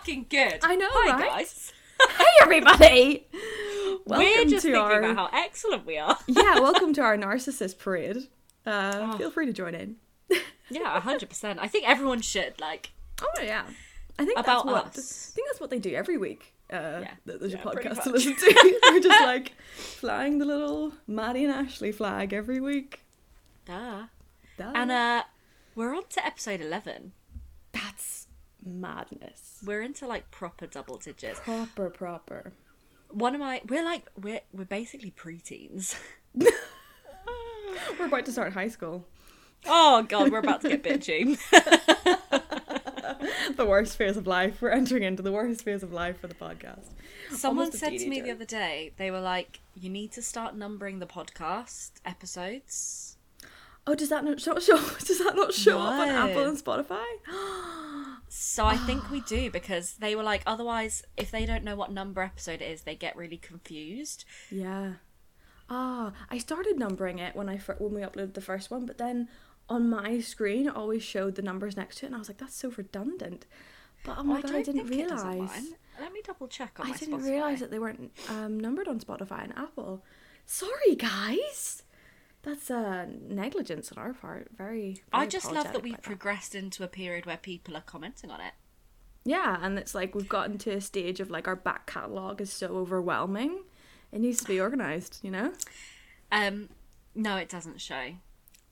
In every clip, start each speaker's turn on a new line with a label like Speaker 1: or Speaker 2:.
Speaker 1: fucking good.
Speaker 2: I know,
Speaker 1: Hi,
Speaker 2: right?
Speaker 1: guys.
Speaker 2: hey everybody! Welcome We're
Speaker 1: just
Speaker 2: to
Speaker 1: thinking
Speaker 2: our
Speaker 1: about how excellent we are.
Speaker 2: yeah, welcome to our narcissist parade. Uh,
Speaker 1: Oh.
Speaker 2: Feel free to join in.
Speaker 1: yeah, hundred percent. I think everyone should like
Speaker 2: Oh yeah, I think
Speaker 1: about
Speaker 2: that's what
Speaker 1: us.
Speaker 2: I think that's what they do every week. Uh,
Speaker 1: Yeah.
Speaker 2: there's
Speaker 1: Yeah,
Speaker 2: a podcast to listen to. We're just like flying the little Maddie and Ashley flag every week.
Speaker 1: Duh. And uh, we're on to episode eleven.
Speaker 2: that's madness.
Speaker 1: We're into like proper double digits.
Speaker 2: Proper, proper.
Speaker 1: One of my we're like we're we're basically preteens.
Speaker 2: We're about to start high school.
Speaker 1: Oh god, we're about to get bitchy.
Speaker 2: The worst phase of life. We're entering into the worst phase of life for the podcast.
Speaker 1: Someone said to me the other day, they were like, "You need to start numbering the podcast episodes."
Speaker 2: Oh, does that not show? show does that not show up on Apple and Spotify?
Speaker 1: So I think we do because they were like, otherwise, if they don't know what number episode it is, they get really confused.
Speaker 2: Yeah. Ah, I started numbering it when I fir- when we uploaded the first one, but then on my screen it always showed the numbers next to it, and I was like, that's so redundant. But oh my god, I didn't
Speaker 1: does on
Speaker 2: realize.
Speaker 1: Let me double check on
Speaker 2: I didn't
Speaker 1: Spotify.
Speaker 2: realize that they weren't um, numbered on Spotify and Apple. Sorry, guys. That's uh, negligence on our part. Very.
Speaker 1: I just love that we've progressed into a period where people are commenting on it.
Speaker 2: Yeah, and it's like we've gotten to a stage of like our back catalogue is so overwhelming. It needs to be organized, you know?
Speaker 1: Um, no, it doesn't show.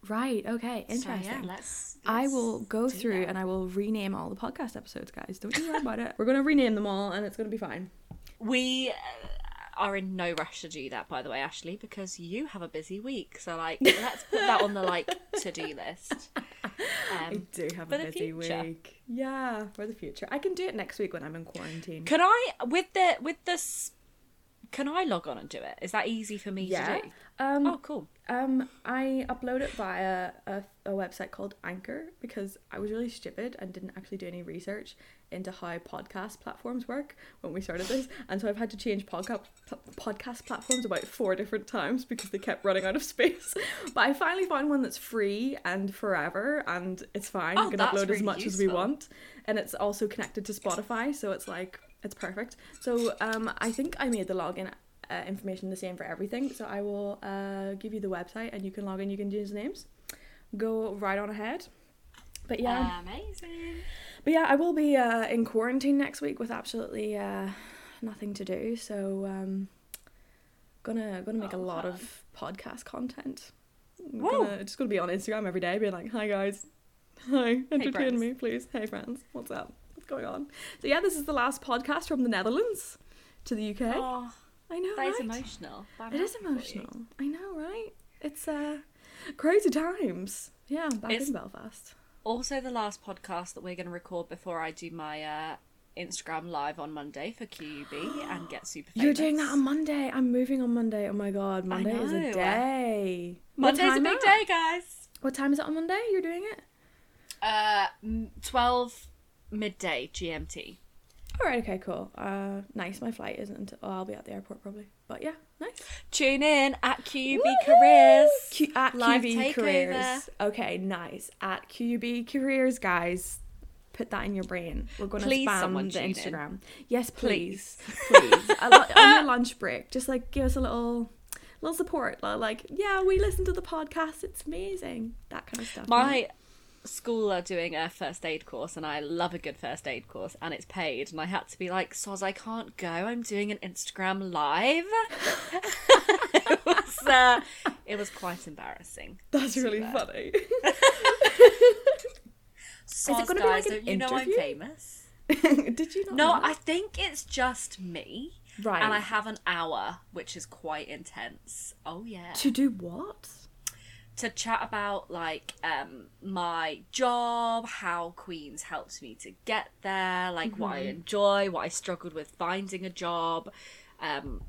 Speaker 2: Right, okay, Interesting.
Speaker 1: So yeah, let's.
Speaker 2: I
Speaker 1: let's
Speaker 2: will go through
Speaker 1: that.
Speaker 2: and I will rename all the podcast episodes, guys. Don't you worry about it. We're going to rename them all and it's going to be fine.
Speaker 1: We uh, are in no rush to do that, by the way, Ashley, because you have a busy week. So like, let's put that on the like to do list.
Speaker 2: I
Speaker 1: Um,
Speaker 2: do have a busy week. Yeah, for the future. I can do it next week when I'm in quarantine.
Speaker 1: can I with the with this? Can I log on and do it? Is that easy for me
Speaker 2: yeah.
Speaker 1: to do?
Speaker 2: Um,
Speaker 1: Oh, cool.
Speaker 2: Um, I upload it via a, a website called Anchor because I was really stupid and didn't actually do any research into how podcast platforms work when we started this, and so I've had to change podcast podcast platforms about four different times because they kept running out of space. But I finally found one that's free and forever, and it's fine.
Speaker 1: Oh,
Speaker 2: we can upload as
Speaker 1: really
Speaker 2: much as we want, and it's also connected to Spotify, so it's like it's perfect. So um, I think I made the login uh, information the same for everything. So I will uh, give you the website and you can log in, you can change the names. Go right on ahead. But yeah,
Speaker 1: Amazing.
Speaker 2: But yeah, I will be uh, in quarantine next week with absolutely uh, nothing to do. So um, gonna gonna make a
Speaker 1: Oh,
Speaker 2: lot
Speaker 1: fun.
Speaker 2: of podcast content. I'm
Speaker 1: Woo.
Speaker 2: Gonna, just gonna be on Instagram every day, being like, "Hi guys, hi, entertain
Speaker 1: friends.
Speaker 2: me, please. Hey friends, what's up? What's going on?" So yeah, this is the last podcast from the Netherlands to the UK.
Speaker 1: Oh,
Speaker 2: I know,
Speaker 1: that is
Speaker 2: right?
Speaker 1: emotional. I'm
Speaker 2: It is
Speaker 1: happy for you.
Speaker 2: emotional. I know, right? It's uh crazy times. Yeah, I'm back
Speaker 1: It's-
Speaker 2: in Belfast.
Speaker 1: Also, the last podcast that we're going to record before I do my uh, Instagram live on Monday for QUB and get super famous.
Speaker 2: You're doing that on Monday. I'm moving on Monday. Oh my god, Monday is a day.
Speaker 1: Monday's a big day, guys.
Speaker 2: What time is it on Monday? You're doing it?
Speaker 1: Uh, 12 midday GMT.
Speaker 2: Alright, okay, cool. Uh nice. My flight isn't until oh, I'll be at the airport probably. But yeah, nice.
Speaker 1: Tune in at QUB
Speaker 2: Woohoo!
Speaker 1: Careers.
Speaker 2: Q- at
Speaker 1: Live
Speaker 2: QB
Speaker 1: takeover.
Speaker 2: Careers. Okay, nice. At QB Careers, guys. Put that in your brain. We're going to
Speaker 1: Please,
Speaker 2: spam the
Speaker 1: tune in.
Speaker 2: Instagram. Yes, please, please. Lo- on your lunch break, just like give us a little, little support. Like, yeah, we listen to the podcast. It's amazing. That kind of stuff.
Speaker 1: My school are doing a first aid course, and I love a good first aid course, and it's paid. And I had to be like, Soz, I can't go. I'm doing an Instagram live. it was, uh, it was quite embarrassing.
Speaker 2: That's really funny.
Speaker 1: Soz,
Speaker 2: gonna be
Speaker 1: guys,
Speaker 2: like
Speaker 1: you know I'm famous?
Speaker 2: Did you not?
Speaker 1: No,
Speaker 2: know
Speaker 1: I think it's just me.
Speaker 2: right.
Speaker 1: And I have an hour, which is quite intense. Oh yeah.
Speaker 2: to do what?
Speaker 1: To chat about like um my job, how Queens helped me to get there, like what I
Speaker 2: Mm-hmm.
Speaker 1: enjoy, what I struggled with finding a job. Um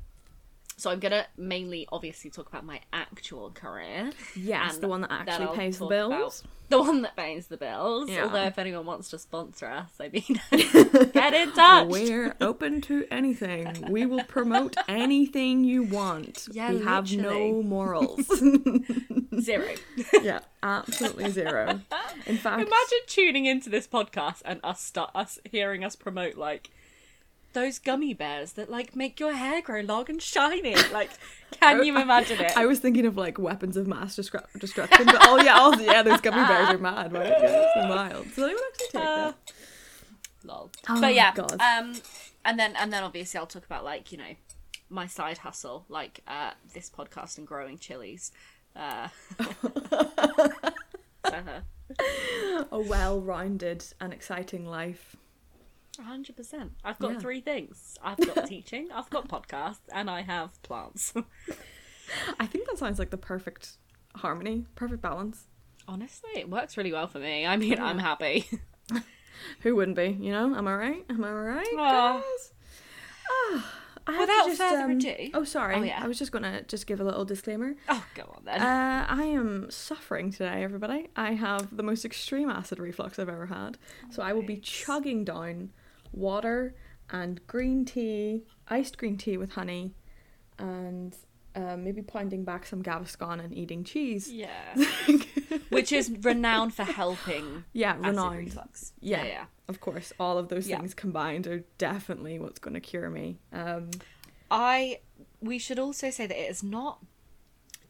Speaker 1: so I'm gonna mainly obviously talk about my actual career.
Speaker 2: Yes, the one that actually pays the bills.
Speaker 1: The one that pays the bills.
Speaker 2: Yeah.
Speaker 1: Although if anyone wants to sponsor us, I mean get in touch.
Speaker 2: We're open to anything. We will promote anything you want.
Speaker 1: Yeah,
Speaker 2: we have no morals.
Speaker 1: Zero.
Speaker 2: yeah, absolutely zero. In fact,
Speaker 1: Imagine tuning into this podcast and us start us hearing us promote like those gummy bears that like make your hair grow long and shiny. Like, can you imagine it?
Speaker 2: I was thinking of like weapons of mass destru- destruction, but oh yeah, oh yeah, those gummy bears are mad, right? Yeah, they're wild. So they would actually take
Speaker 1: Uh,
Speaker 2: that.
Speaker 1: Lol.
Speaker 2: Oh,
Speaker 1: but yeah,
Speaker 2: God.
Speaker 1: um, and then and then obviously I'll talk about like you know my side hustle, like uh, this podcast and growing chilies. Uh, uh,
Speaker 2: A well-rounded and exciting life.
Speaker 1: Hundred percent. I've got
Speaker 2: Yeah.
Speaker 1: three things. I've got teaching, I've got podcasts, and I have plants.
Speaker 2: I think that sounds like the perfect harmony, perfect balance.
Speaker 1: Honestly, it works really well for me. I mean, I'm happy.
Speaker 2: Who wouldn't be? You know? Am I right? Am I right?
Speaker 1: Aw.
Speaker 2: guys? Ah, I
Speaker 1: Without
Speaker 2: just,
Speaker 1: further
Speaker 2: um,
Speaker 1: ado-
Speaker 2: Oh, sorry.
Speaker 1: Oh, yeah.
Speaker 2: I was just gonna just give a little disclaimer.
Speaker 1: oh, go on then.
Speaker 2: Uh, I am suffering today, everybody. I have the most extreme acid reflux I've ever had. So I will be chugging down water and green tea, iced green tea with honey, and uh, maybe pounding back some Gaviscon and eating cheese.
Speaker 1: yeah, which is renowned for helping
Speaker 2: Yeah, renowned. Yeah.
Speaker 1: yeah, yeah.
Speaker 2: Of course, all of those
Speaker 1: Yeah.
Speaker 2: things combined are definitely what's going to cure me. Um,
Speaker 1: I we should also say that it is not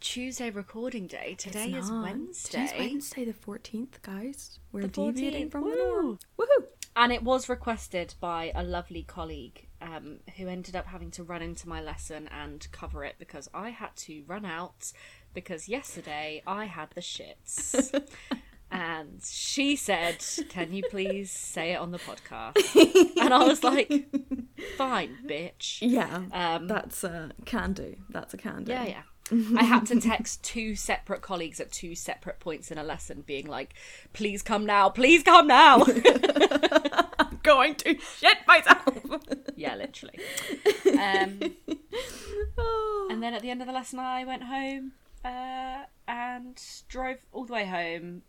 Speaker 1: Tuesday recording day. Today is. Wednesday.
Speaker 2: Today's Wednesday, the 14th, guys. We're
Speaker 1: The
Speaker 2: deviating
Speaker 1: 14th.
Speaker 2: from the
Speaker 1: Woo.
Speaker 2: norm. Woohoo!
Speaker 1: And it was requested by a lovely colleague um, who ended up having to run into my lesson and cover it because I had to run out because yesterday I had the shits. and she said, Can you please say it on the podcast? and I was like, Fine, bitch.
Speaker 2: Yeah,
Speaker 1: Um,
Speaker 2: that's a can do. That's a can do.
Speaker 1: Yeah, yeah. I had to text two separate colleagues at two separate points in a lesson, being like, "Please come now! Please come now!"
Speaker 2: I'm going to shit myself.
Speaker 1: yeah, literally. Um, and then at the end of the lesson, I went home uh, and drove all the way home,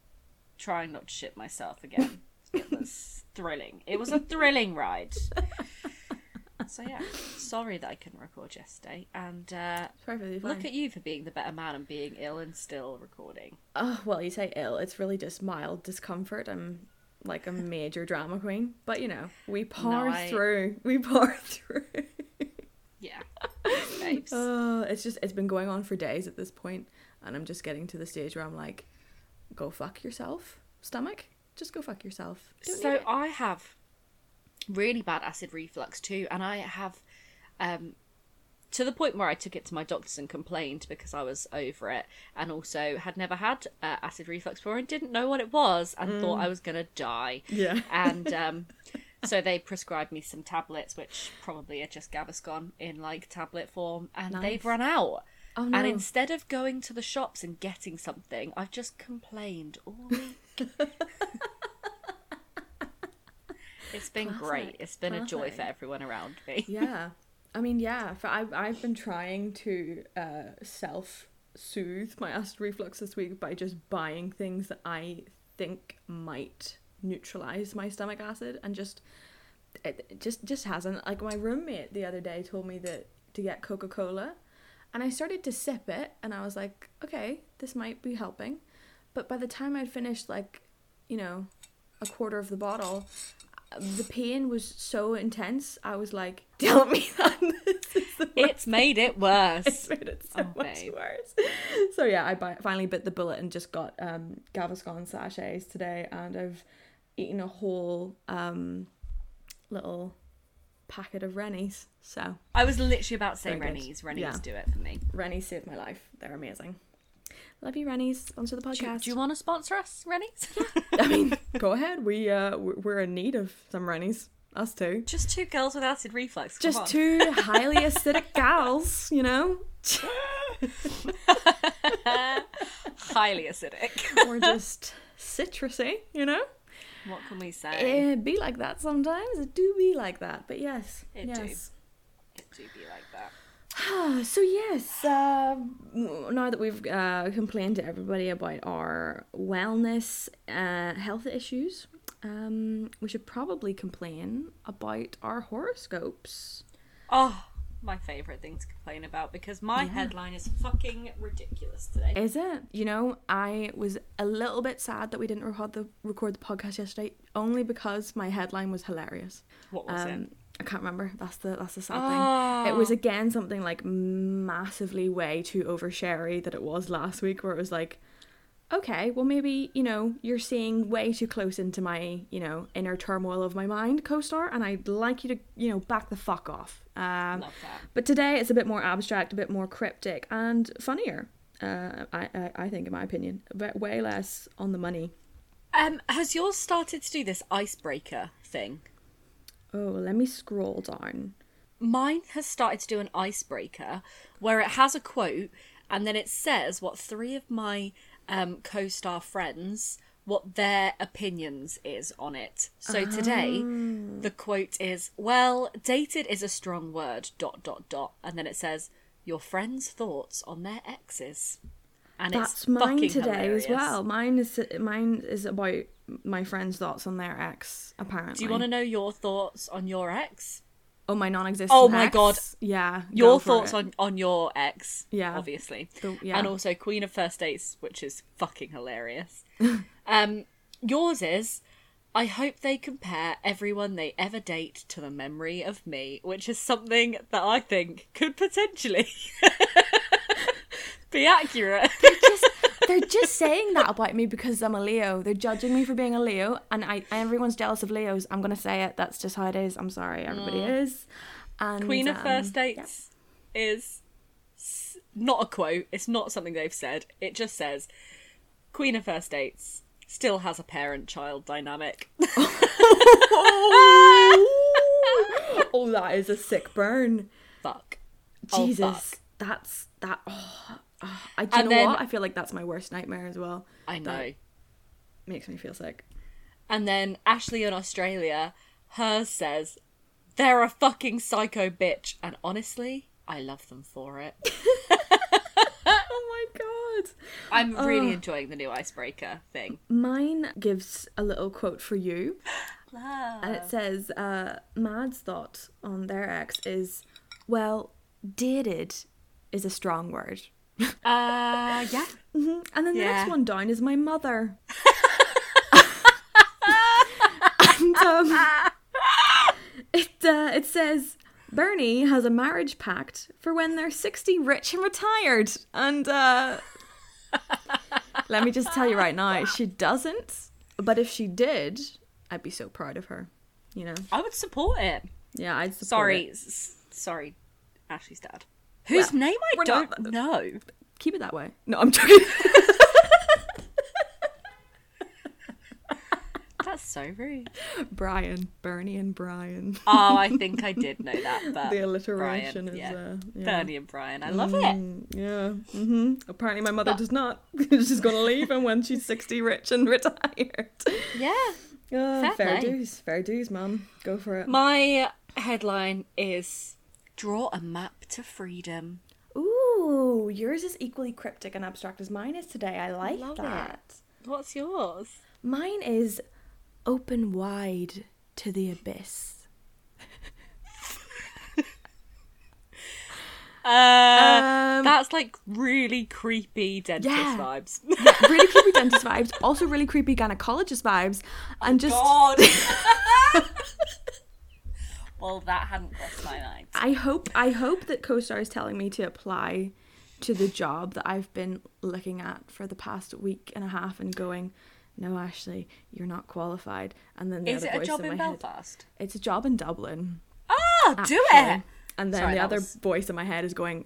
Speaker 1: trying not to shit myself again. It was thrilling. It was a thrilling ride. So yeah, sorry that I couldn't record yesterday, and uh, look at you for being the better man and being ill and still recording.
Speaker 2: Oh, well, you say ill. It's really just mild discomfort. I'm like a major drama queen. But, you know, we power
Speaker 1: I-
Speaker 2: through. We power through.
Speaker 1: Yeah.
Speaker 2: Oh, it's just, it's been going on for days at this point, And I'm just getting to the stage where I'm like, go fuck yourself, stomach. Just go fuck yourself. Don't
Speaker 1: So. I have really bad acid reflux too, and I have um to the point where I took it to my doctors and complained because I was over it, and also had never had uh, acid reflux before and didn't know what it was and thought I was gonna die.
Speaker 2: Yeah.
Speaker 1: And um, so they prescribed me some tablets, which probably are just Gaviscon in like tablet form, and they've run out.
Speaker 2: Oh no.
Speaker 1: And instead of going to the shops and getting something, I've just complained all week. it's been great. It's been a joy for everyone around me.
Speaker 2: yeah. I mean yeah for I've, I've been trying to uh, self soothe my acid reflux this week by just buying things that i think might neutralize my stomach acid and just it it just just hasn't. Like my roommate the other day told me that to get coca-cola and i started to sip it and i was like okay this might be helping. But by the time i'd finished like you know a quarter of the bottle the pain was so intense. I was like, "Tell me that
Speaker 1: It's made it worse.
Speaker 2: it's made it so
Speaker 1: Oh,
Speaker 2: much
Speaker 1: babe.
Speaker 2: worse." So yeah, I bi- finally bit the bullet and just got um, Gaviscon sachets today, and I've eaten a whole um, little packet of Rennies. So
Speaker 1: I was literally about to say Rennies. Rennies
Speaker 2: Yeah.
Speaker 1: do it for me.
Speaker 2: Rennies saved my life. They're amazing. Love you, Rennies. Sponsor the podcast.
Speaker 1: do you want to sponsor us, Rennies?
Speaker 2: I mean, go ahead. We uh, we're in need of some Rennies. Us too.
Speaker 1: just two girls with acid reflux. come
Speaker 2: just
Speaker 1: on.
Speaker 2: two highly acidic gals, you know,
Speaker 1: highly acidic.
Speaker 2: or just citrusy, you know.
Speaker 1: what can we say?
Speaker 2: It be like that sometimes. It do be like that, but yes,
Speaker 1: It do.
Speaker 2: yes.
Speaker 1: It do be like that.
Speaker 2: so yes, uh, now that we've uh, complained to everybody about our wellness, uh, health issues, um, we should probably complain about our horoscopes.
Speaker 1: Oh, my favourite thing to complain about because my headline is fucking ridiculous today.
Speaker 2: Is it? You know, I was a little bit sad that we didn't record the record the podcast yesterday, only because my headline was hilarious.
Speaker 1: what was it?
Speaker 2: I can't remember. That's the that's the sad thing. It was
Speaker 1: Oh.
Speaker 2: again something like massively way too oversharey that it was last week, where it was like, okay, well maybe you know you're seeing way too close into my you know inner turmoil of my mind, co-star, and I'd like you to you know back the fuck off. Um,
Speaker 1: Love that.
Speaker 2: but today it's a bit more abstract, a bit more cryptic, and funnier. Uh, I, I I think, in my opinion, but way less on the money.
Speaker 1: Um, has yours started to do this icebreaker thing?
Speaker 2: Oh, let me scroll down.
Speaker 1: Mine has started to do an icebreaker where it has a quote and then it says what three of my um, co-star friends what their opinions is on it. So today the quote is well dated is a strong word dot dot dot and then it says your friends thoughts on their exes. And
Speaker 2: That's
Speaker 1: it's
Speaker 2: mine today
Speaker 1: hilarious.
Speaker 2: as well. Mine is mine is about my friend's thoughts on their ex. Apparently,
Speaker 1: Do you want to know your thoughts on your ex?
Speaker 2: Oh, my non-existent.
Speaker 1: Oh my
Speaker 2: ex?
Speaker 1: God.
Speaker 2: Yeah,
Speaker 1: Your thoughts
Speaker 2: it.
Speaker 1: on on your ex?
Speaker 2: Yeah.
Speaker 1: obviously.
Speaker 2: The- yeah.
Speaker 1: And also Queen of First Dates, which is fucking hilarious. um, yours is. I hope they compare everyone they ever date to the memory of me, which is something that I think could potentially be accurate.
Speaker 2: They're just saying that about me because I'm a Leo. They're judging me for being a Leo, and I everyone's jealous of Leos. I'm gonna say it. That's just how it is. I'm sorry, everybody is. And
Speaker 1: Mm. Queen of
Speaker 2: um,
Speaker 1: First
Speaker 2: yeah.
Speaker 1: Dates is not a quote. It's not something they've said. It just says Queen of First Dates still has a parent-child dynamic.
Speaker 2: oh, that is a sick burn.
Speaker 1: Fuck. Oh,
Speaker 2: Jesus,
Speaker 1: fuck.
Speaker 2: that's that. Oh, oh, I do
Speaker 1: And
Speaker 2: know
Speaker 1: then-
Speaker 2: what? I feel like that's my worst nightmare as well.
Speaker 1: I know.
Speaker 2: That makes me feel sick.
Speaker 1: And then Ashley in Australia, hers says, they're a fucking psycho bitch. And honestly, I love them for it.
Speaker 2: oh my god.
Speaker 1: I'm really
Speaker 2: Oh.
Speaker 1: enjoying the new icebreaker thing.
Speaker 2: Mine gives a little quote for you, and
Speaker 1: Uh.
Speaker 2: it says, uh, "Mad's thought on their ex is, well, dated is a strong word."
Speaker 1: Uh, yeah.
Speaker 2: Mhm. And then the
Speaker 1: Yeah.
Speaker 2: next one down is my mother. and um, it uh, it says Bernie has a marriage pact for when they're sixty, rich and retired. And uh, let me just tell you right now, she doesn't. But if she did, I'd be so proud of her. You know?
Speaker 1: I would support it.
Speaker 2: Yeah, I'd support
Speaker 1: Sorry.
Speaker 2: it.
Speaker 1: S- sorry, Ashley's dad. Whose
Speaker 2: Well,
Speaker 1: name I don't
Speaker 2: not-
Speaker 1: know.
Speaker 2: Keep it that way. No, I'm joking.
Speaker 1: That's so rude.
Speaker 2: Brian, Bernie, and Brian.
Speaker 1: Oh, I think I did know that, but
Speaker 2: the alliteration
Speaker 1: Brian,
Speaker 2: is
Speaker 1: yeah.
Speaker 2: uh, yeah.
Speaker 1: Bernie and Brian. I love it.
Speaker 2: Mm, yeah. hmm Apparently, my mother
Speaker 1: But-
Speaker 2: does not. she's going to leave and when she's 60, rich and retired.
Speaker 1: Yeah.
Speaker 2: Uh,
Speaker 1: Fair
Speaker 2: fair dues. Fair dues, mum. Go for it.
Speaker 1: My headline is Draw a Map to Freedom.
Speaker 2: Ooh, yours is equally cryptic and abstract as mine is today. I like
Speaker 1: Love it.
Speaker 2: that.
Speaker 1: What's yours?
Speaker 2: Mine is open wide to the abyss.
Speaker 1: Uh,
Speaker 2: Um,
Speaker 1: that's like really creepy dentist
Speaker 2: Yeah.
Speaker 1: vibes.
Speaker 2: really creepy dentist vibes, also really creepy gynecologist vibes, and just
Speaker 1: God. well, that hadn't crossed my mind.
Speaker 2: I hope I hope that CoStar is telling me to apply to the job that I've been looking at for the past week and a half and going, no, Ashley, you're not qualified. And then the
Speaker 1: Is
Speaker 2: other
Speaker 1: it a job
Speaker 2: in
Speaker 1: in
Speaker 2: my head,
Speaker 1: Belfast?
Speaker 2: it's a job in Dublin.
Speaker 1: Oh, do it!
Speaker 2: And then
Speaker 1: Sorry,
Speaker 2: the other
Speaker 1: was-
Speaker 2: voice in my head is going,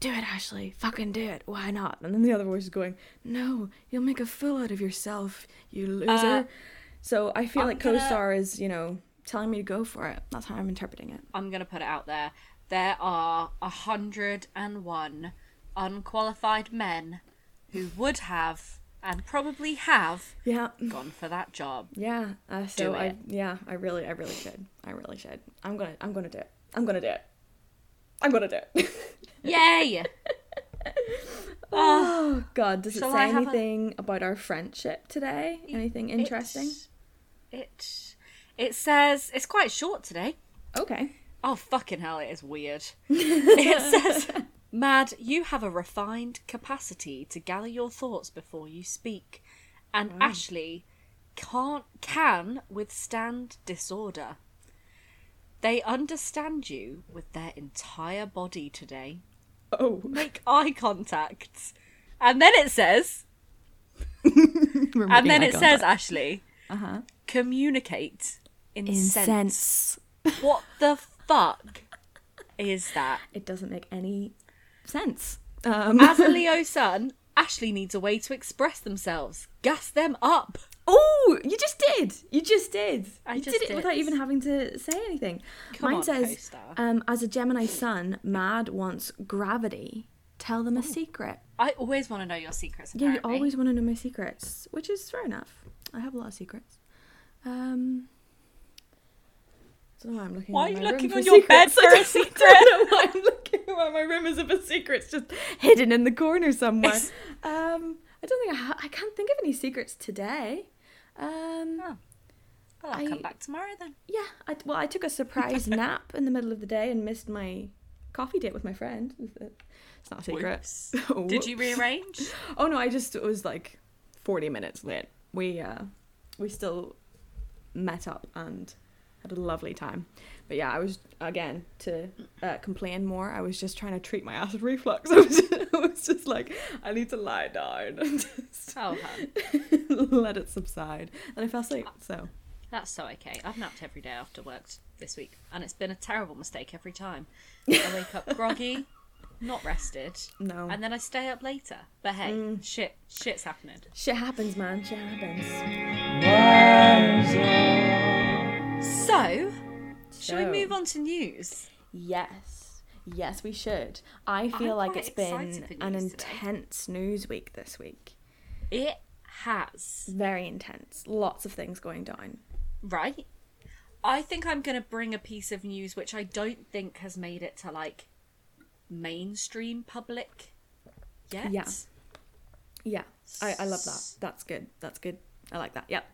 Speaker 2: do it, Ashley. Fucking do it. Why not? And then the other voice is going, no, you'll make a fool out of yourself, you loser.
Speaker 1: Uh,
Speaker 2: so I feel
Speaker 1: I'm
Speaker 2: like
Speaker 1: gonna-
Speaker 2: CoStar is, you know, telling me to go for it. That's how I'm interpreting it.
Speaker 1: I'm going to put it out there. There are 101 unqualified men who would have and probably have
Speaker 2: Yeah.
Speaker 1: gone for that job.
Speaker 2: Yeah. Uh,
Speaker 1: Do
Speaker 2: so I yeah, I really I really should. I really should. I'm gonna I'm gonna do it. I'm gonna do it. I'm gonna do it.
Speaker 1: Yay!
Speaker 2: oh God, does it say
Speaker 1: have a-
Speaker 2: anything about our friendship today? Anything interesting?
Speaker 1: It, it it says it's quite short today.
Speaker 2: Okay.
Speaker 1: Oh, fucking hell, it is weird. it says, Mad, you have a refined capacity to gather your thoughts before you speak. And Ashley can't can withstand disorder. They understand you with their entire body today.
Speaker 2: Oh,
Speaker 1: Make eye contact. And then it says and then it says Ashley,
Speaker 2: uh huh.
Speaker 1: communicate in, sense.
Speaker 2: Incense.
Speaker 1: What the fuck is that?
Speaker 2: It doesn't make any sense. Um,
Speaker 1: As a Leo sun, Ashley needs a way to express themselves. Gas them up.
Speaker 2: oh, you just did. You just did.
Speaker 1: I
Speaker 2: you did it
Speaker 1: did.
Speaker 2: without even having to say anything.
Speaker 1: Come
Speaker 2: Mine
Speaker 1: on,
Speaker 2: says, um, as a Gemini sun, Mad wants gravity. Tell them a secret.
Speaker 1: I always want to know your secrets.
Speaker 2: Yeah, you always want to know my secrets, which is fair enough. I have a lot of secrets. Um, don't know why I'm looking.
Speaker 1: Why are you looking on your bed for
Speaker 2: I
Speaker 1: a secret?
Speaker 2: I don't know why I'm looking around my room as if a secret's just hidden in the corner somewhere.
Speaker 1: It's-
Speaker 2: Um, I don't think I. Ha- I can't think of any secrets today. Um,
Speaker 1: Oh. Well, I'll come back tomorrow then.
Speaker 2: yeah. I, well, I took a surprise nap in the middle of the day and missed my coffee date with my friend. It's not a secret.
Speaker 1: Did you rearrange?
Speaker 2: Oh no, I just it was like forty minutes late. We uh we still met up and had a lovely time. But yeah, I was again to uh, complain more. I was just trying to treat my acid reflux. I was, I was just like, I need to lie down and just
Speaker 1: Oh,
Speaker 2: let it subside. And I fell asleep. So
Speaker 1: That's so okay. I've napped every day after work this week, and it's been a terrible mistake every time. I wake up groggy, not rested,
Speaker 2: no,
Speaker 1: and then I stay up later. But hey,
Speaker 2: Mm.
Speaker 1: shit, shit's happening.
Speaker 2: shit happens, man. Shit happens.
Speaker 1: So, shall we move on to news?
Speaker 2: Yes. Yes, we should. I feel
Speaker 1: I'm
Speaker 2: like it's been an
Speaker 1: news today.
Speaker 2: intense news week this week.
Speaker 1: It has,
Speaker 2: Very intense. Lots of things going down.
Speaker 1: right? I think I'm going to bring a piece of news which I don't think has made it to like mainstream public yet.
Speaker 2: Yeah. Yeah, I, I love that. That's good. That's good. I like that. Yep.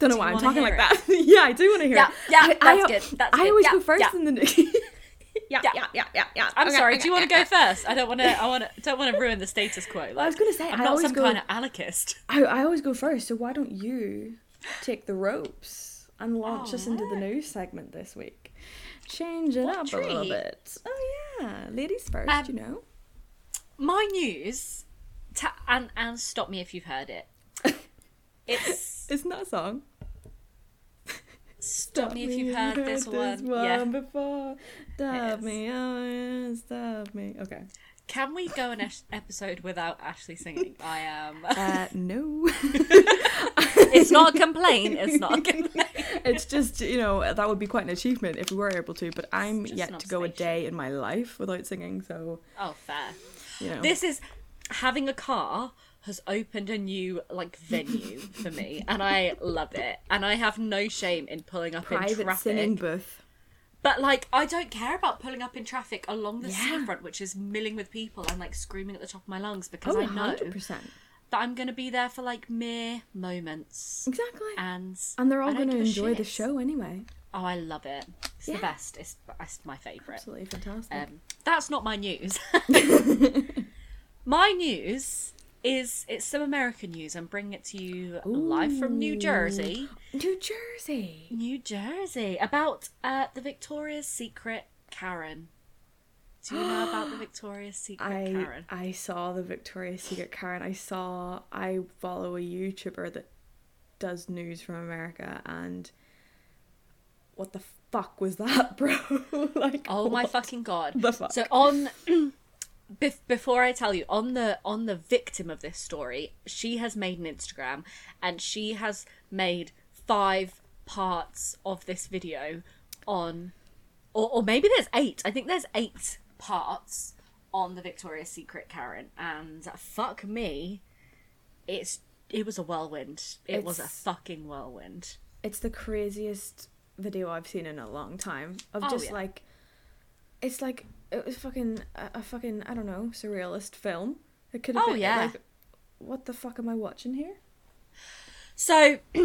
Speaker 2: Don't know
Speaker 1: Do
Speaker 2: why I'm talking like that. yeah, I do want to hear
Speaker 1: Yeah,
Speaker 2: it.
Speaker 1: yeah,
Speaker 2: I,
Speaker 1: that's
Speaker 2: I,
Speaker 1: good, that's
Speaker 2: I
Speaker 1: good,
Speaker 2: always
Speaker 1: yeah,
Speaker 2: go first
Speaker 1: yeah.
Speaker 2: in the news. yeah,
Speaker 1: Yeah.
Speaker 2: yeah, yeah, yeah.
Speaker 1: I'm
Speaker 2: Okay,
Speaker 1: sorry.
Speaker 2: okay,
Speaker 1: Do you want to go first? I don't want to. I want to. Don't want to ruin the status quo. Like,
Speaker 2: I was gonna say,
Speaker 1: I'm
Speaker 2: I
Speaker 1: not some
Speaker 2: go-
Speaker 1: kind of anarchist.
Speaker 2: I, I always go first, so why don't you take the ropes and launch us into the news segment this week? Change it
Speaker 1: What
Speaker 2: up a little bit. Oh yeah, ladies first,
Speaker 1: Um,
Speaker 2: you know.
Speaker 1: My news, ta- and and stop me if you've heard it. It's
Speaker 2: Isn't that a song?
Speaker 1: Stop me if you've heard this one. Yeah.
Speaker 2: before. Stop me, oh yeah, stop me. Okay.
Speaker 1: Can we go an episode without Ashley singing? I am.
Speaker 2: Uh, no.
Speaker 1: it's not a complaint. It's not a complaint.
Speaker 2: it's just you know that would be quite an achievement if we were able to. But I'm yet to go a day in my life without singing, so
Speaker 1: Oh, fair.
Speaker 2: you know.
Speaker 1: This is having a car has opened a new like venue for me, and I love it. And I have no shame in pulling up in traffic.
Speaker 2: singing booth.
Speaker 1: But like, I don't care about pulling up in traffic along the
Speaker 2: Yeah.
Speaker 1: seafront, which is milling with people, and like screaming at the top of my lungs because
Speaker 2: Oh,
Speaker 1: I know
Speaker 2: 100%.
Speaker 1: that I'm going to be there for like mere moments,
Speaker 2: Exactly.
Speaker 1: and
Speaker 2: And they're all going to enjoy the show anyway.
Speaker 1: Oh, I love it. It's
Speaker 2: Yeah.
Speaker 1: the best. It's, it's my favourite.
Speaker 2: Absolutely fantastic.
Speaker 1: Um, that's not my news. my news is it's some American news. I'm bringing it to you live from New Jersey.
Speaker 2: New Jersey.
Speaker 1: New Jersey about uh, the Victoria's Secret Karen. Do you know about the Victoria's Secret
Speaker 2: I
Speaker 1: Karen?
Speaker 2: I saw the Victoria's Secret Karen. I saw I follow a YouTuber that does news from America and what the fuck was that, bro? like
Speaker 1: Oh my fucking god!
Speaker 2: the fuck?
Speaker 1: So on, bef- before I tell you, on the on the victim of this story, she has made an Instagram, and she has made five parts of this video on, or or maybe there's eight. I think there's eight parts on the Victoria's Secret Karen, and fuck me, it's it was a whirlwind. It was a fucking whirlwind.
Speaker 2: it's the craziest video I've seen in a long time of
Speaker 1: Oh,
Speaker 2: just
Speaker 1: yeah.
Speaker 2: like it's like it was fucking a, a fucking I don't know surrealist film. It could have
Speaker 1: Oh,
Speaker 2: been
Speaker 1: yeah.
Speaker 2: like what the fuck am I watching here?
Speaker 1: So,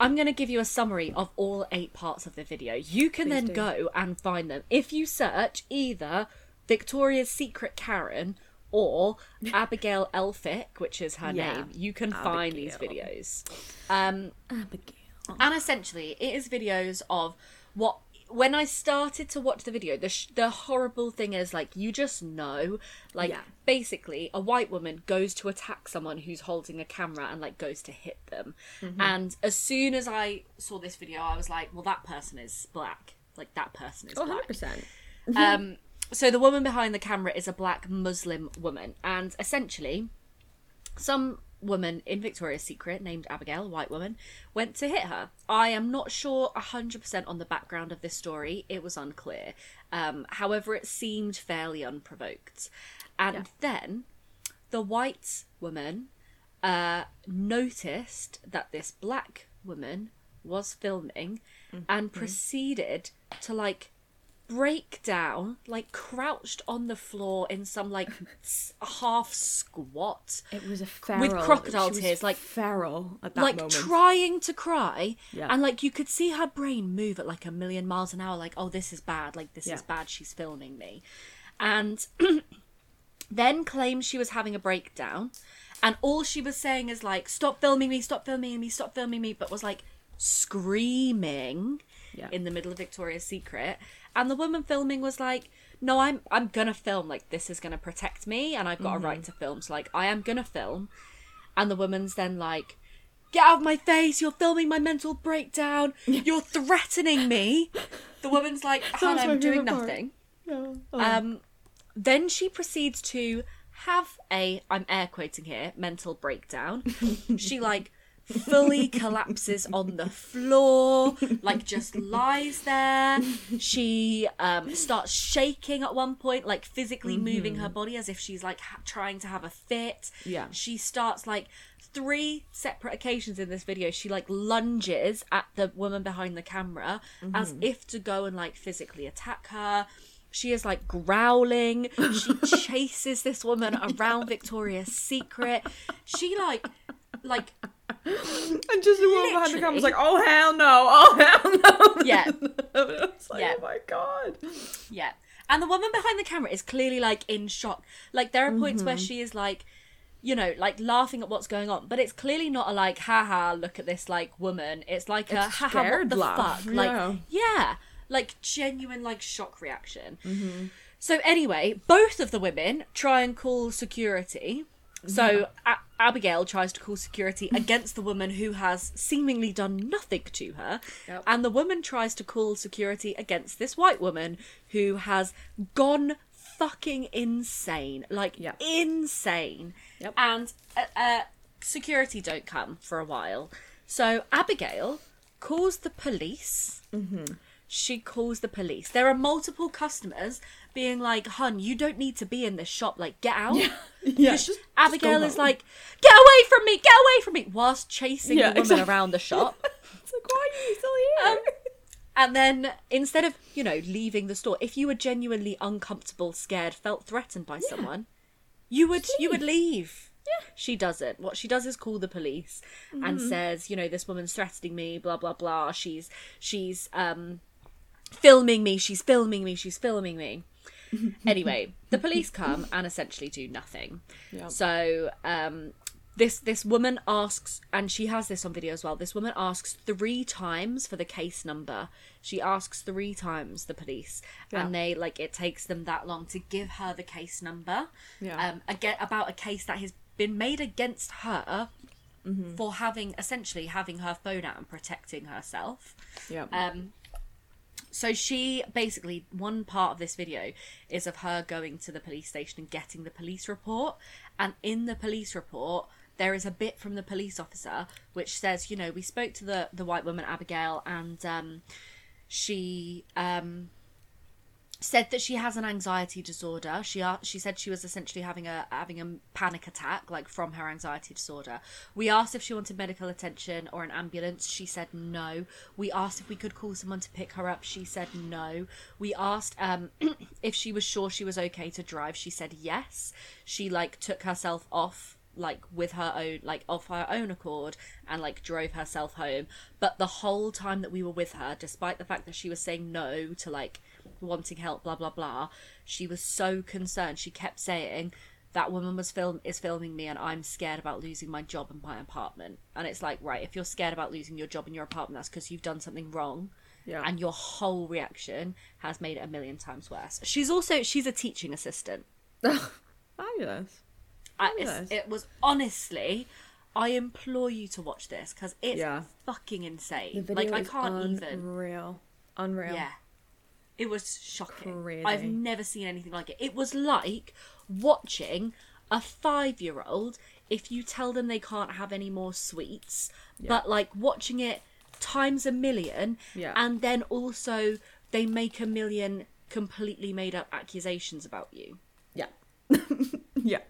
Speaker 1: I'm going to give you a summary of all eight parts of the video. You can
Speaker 2: Please
Speaker 1: then
Speaker 2: do.
Speaker 1: go and find them. If you search either Victoria's Secret Karen or Abigail Elphick, which is her
Speaker 2: Yeah,
Speaker 1: name, you can find these videos. Um,
Speaker 2: Abigail.
Speaker 1: and essentially, it is videos of what. When I started to watch the video, the sh- the horrible thing is like you just know, like
Speaker 2: Yeah.
Speaker 1: basically a white woman goes to attack someone who's holding a camera and like goes to hit them, and as soon as I saw this video, I was like, well, that person is black, like that person is
Speaker 2: Oh,
Speaker 1: black.
Speaker 2: 100%.
Speaker 1: Um, so the woman behind the camera is a black Muslim woman, and essentially, some woman in Victoria's Secret named Abigail, white woman, went to hit her. I am not sure hundred percent on the background of this story; it was unclear. Um, however, it seemed fairly unprovoked, and
Speaker 2: Yeah.
Speaker 1: then the white woman uh, noticed that this black woman was filming and proceeded to like break down, like crouched on the floor in some like half squat,
Speaker 2: It was a feral. With crocodile
Speaker 1: tears, like-
Speaker 2: feral at that
Speaker 1: like
Speaker 2: moment.
Speaker 1: trying to cry.
Speaker 2: Yeah.
Speaker 1: And like you could see her brain move at like a million miles an hour, like, oh, this is bad, like, this
Speaker 2: Yeah.
Speaker 1: is bad, she's filming me. And then claimed she was having a breakdown. And all she was saying is like, stop filming me, stop filming me, stop filming me, but was like screaming
Speaker 2: Yeah.
Speaker 1: in the middle of Victoria's Secret. And the woman filming was like, no, I'm I'm gonna film, like this is gonna protect me and I've got a right to film. So like I am gonna film. And the woman's then like, Get out of my face, you're filming my mental breakdown, you're threatening me. The woman's like, Han,
Speaker 2: That's my
Speaker 1: I'm doing nothing.
Speaker 2: No. Oh.
Speaker 1: Um, then she proceeds to have a, I'm air quoting here, mental breakdown. she like fully collapses on the floor, like just lies there. She um, starts shaking at one point, like physically moving her body as if she's like ha- trying to have a fit.
Speaker 2: Yeah.
Speaker 1: She starts like three separate occasions in this video she like lunges at the woman behind the camera as if to go and like physically attack her she is like growling she chases this woman around victoria's secret she like like
Speaker 2: and just the woman behind the camera was like, "Oh hell no! Oh hell no!"
Speaker 1: Yeah.
Speaker 2: it's like,
Speaker 1: Yeah.
Speaker 2: "Oh my god!"
Speaker 1: Yeah. And the woman behind the camera is clearly like in shock. Like there are points where mm-hmm. she is like, you know, like laughing at what's going on, but it's clearly not a like, haha, look at this like woman. It's like a
Speaker 2: It's
Speaker 1: haha, what the
Speaker 2: laugh,
Speaker 1: fuck? Like,
Speaker 2: yeah.
Speaker 1: yeah, like genuine like shock reaction. Mm-hmm. So anyway, both of the women try and call security. So A- Abigail tries to call security against the woman who has seemingly done nothing to her,
Speaker 2: Yep.
Speaker 1: and the woman tries to call security against this white woman who has gone fucking insane, like
Speaker 2: Yeah.
Speaker 1: insane.
Speaker 2: Yep.
Speaker 1: And uh, uh, security don't come for a while, so Abigail calls the police she calls the police. There are multiple customers being like, "Hun, you don't need to be in this shop. Like, get out."
Speaker 2: Yeah,
Speaker 1: Because
Speaker 2: just-
Speaker 1: Abigail
Speaker 2: go
Speaker 1: is
Speaker 2: home.
Speaker 1: like, "Get away from me! Get away from me!" whilst chasing
Speaker 2: Yeah,
Speaker 1: the woman
Speaker 2: exactly.
Speaker 1: around the shop.
Speaker 2: It's like, why are you still here?
Speaker 1: Um, and then instead of you know leaving the store, if you were genuinely uncomfortable, scared, felt threatened by someone, you would you would leave.
Speaker 2: Yeah.
Speaker 1: She doesn't. What she does is call the police and
Speaker 2: Mm-hmm.
Speaker 1: says, you know, this woman's threatening me, blah blah blah. She's she's um filming me, she's filming me, she's filming me. anyway, the police come and essentially do nothing.
Speaker 2: Yep.
Speaker 1: So um this this woman asks and she has this on video as well this woman asks three times for the case number she asks three times the police
Speaker 2: Yeah.
Speaker 1: and they like it takes them that long to give her the case number
Speaker 2: Yeah.
Speaker 1: um again about a case that has been made against her for having essentially having her phone out and protecting herself
Speaker 2: yeah.
Speaker 1: um, so she basically one part of this video is of her going to the police station and getting the police report, and in the police report there is a bit from the police officer which says, you know, we spoke to the the white woman Abigail, and um, she um, said that she has an anxiety disorder. She she said she was essentially having a having a panic attack like from her anxiety disorder. We asked if she wanted medical attention or an ambulance. She said no. We asked if we could call someone to pick her up. She said no. We asked um if she was sure she was okay to drive. She said yes. She like took herself off like with her own like of her own accord and like drove herself home but the whole time that we were with her despite the fact that she was saying no to like wanting help blah blah blah she was so concerned she kept saying that woman was film is filming me and I'm scared about losing my job and my apartment and it's like right if you're scared about losing your job and your apartment that's because you've done something wrong
Speaker 2: Yeah.
Speaker 1: and your whole reaction has made it a million times worse she's also she's a teaching assistant
Speaker 2: Fabulous. Fabulous.
Speaker 1: it's, it was honestly i implore you to watch this because it's
Speaker 2: Yeah.
Speaker 1: fucking insane like i can't even
Speaker 2: unreal. Unreal.
Speaker 1: yeah it was shocking
Speaker 2: Crazy.
Speaker 1: i've never seen anything like it it was like watching a five year old if you tell them they can't have any more sweets but like watching it times a million
Speaker 2: Yeah.
Speaker 1: and then also they make a million completely made up accusations about you
Speaker 2: Yeah. yeah.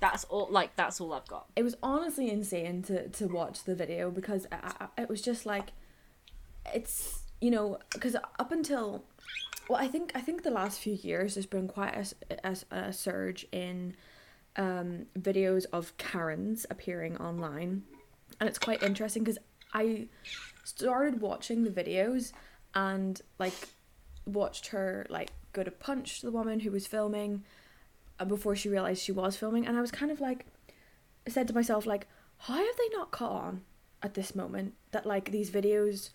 Speaker 1: that's all like that's all i've got
Speaker 2: It was honestly insane to, to watch the video because I, I, it was just like, it's you know because up until, well I think I think the last few years there's been quite a a surge in, um, videos of Karens appearing online, and it's quite interesting because I started watching the videos and like watched her like go to punch the woman who was filming uh, before she realized she was filming. And i was kind of like said to myself like how have they not caught on at this moment that like these videos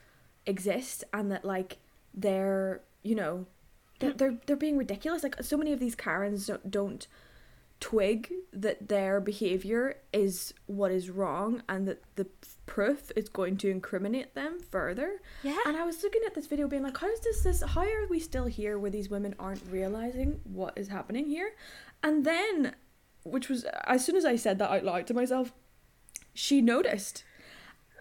Speaker 2: exist and that like they're you know they're they're, they're being ridiculous. Like so many of these karens don't, don't twig that their behavior is what is wrong and that the proof is going to incriminate them further.
Speaker 1: Yeah.
Speaker 2: and i was looking at this video being like how is this this how are we still here where these women aren't realizing what is happening here? And then which was as soon as i said that out loud to myself she noticed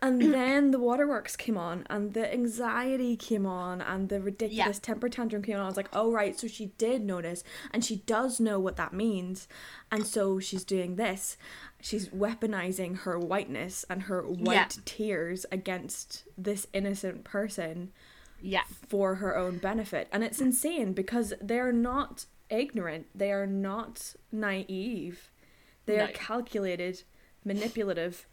Speaker 2: and then the waterworks came on and the anxiety came on and the ridiculous temper tantrum came on. I was like, oh right, so she did notice and she does know what that means. And so she's doing this. She's weaponizing her whiteness and her white
Speaker 1: Yeah.
Speaker 2: tears against this innocent person
Speaker 1: yeah
Speaker 2: for her own benefit. And it's insane because they're not ignorant, they are not naive, they are calculated, manipulative,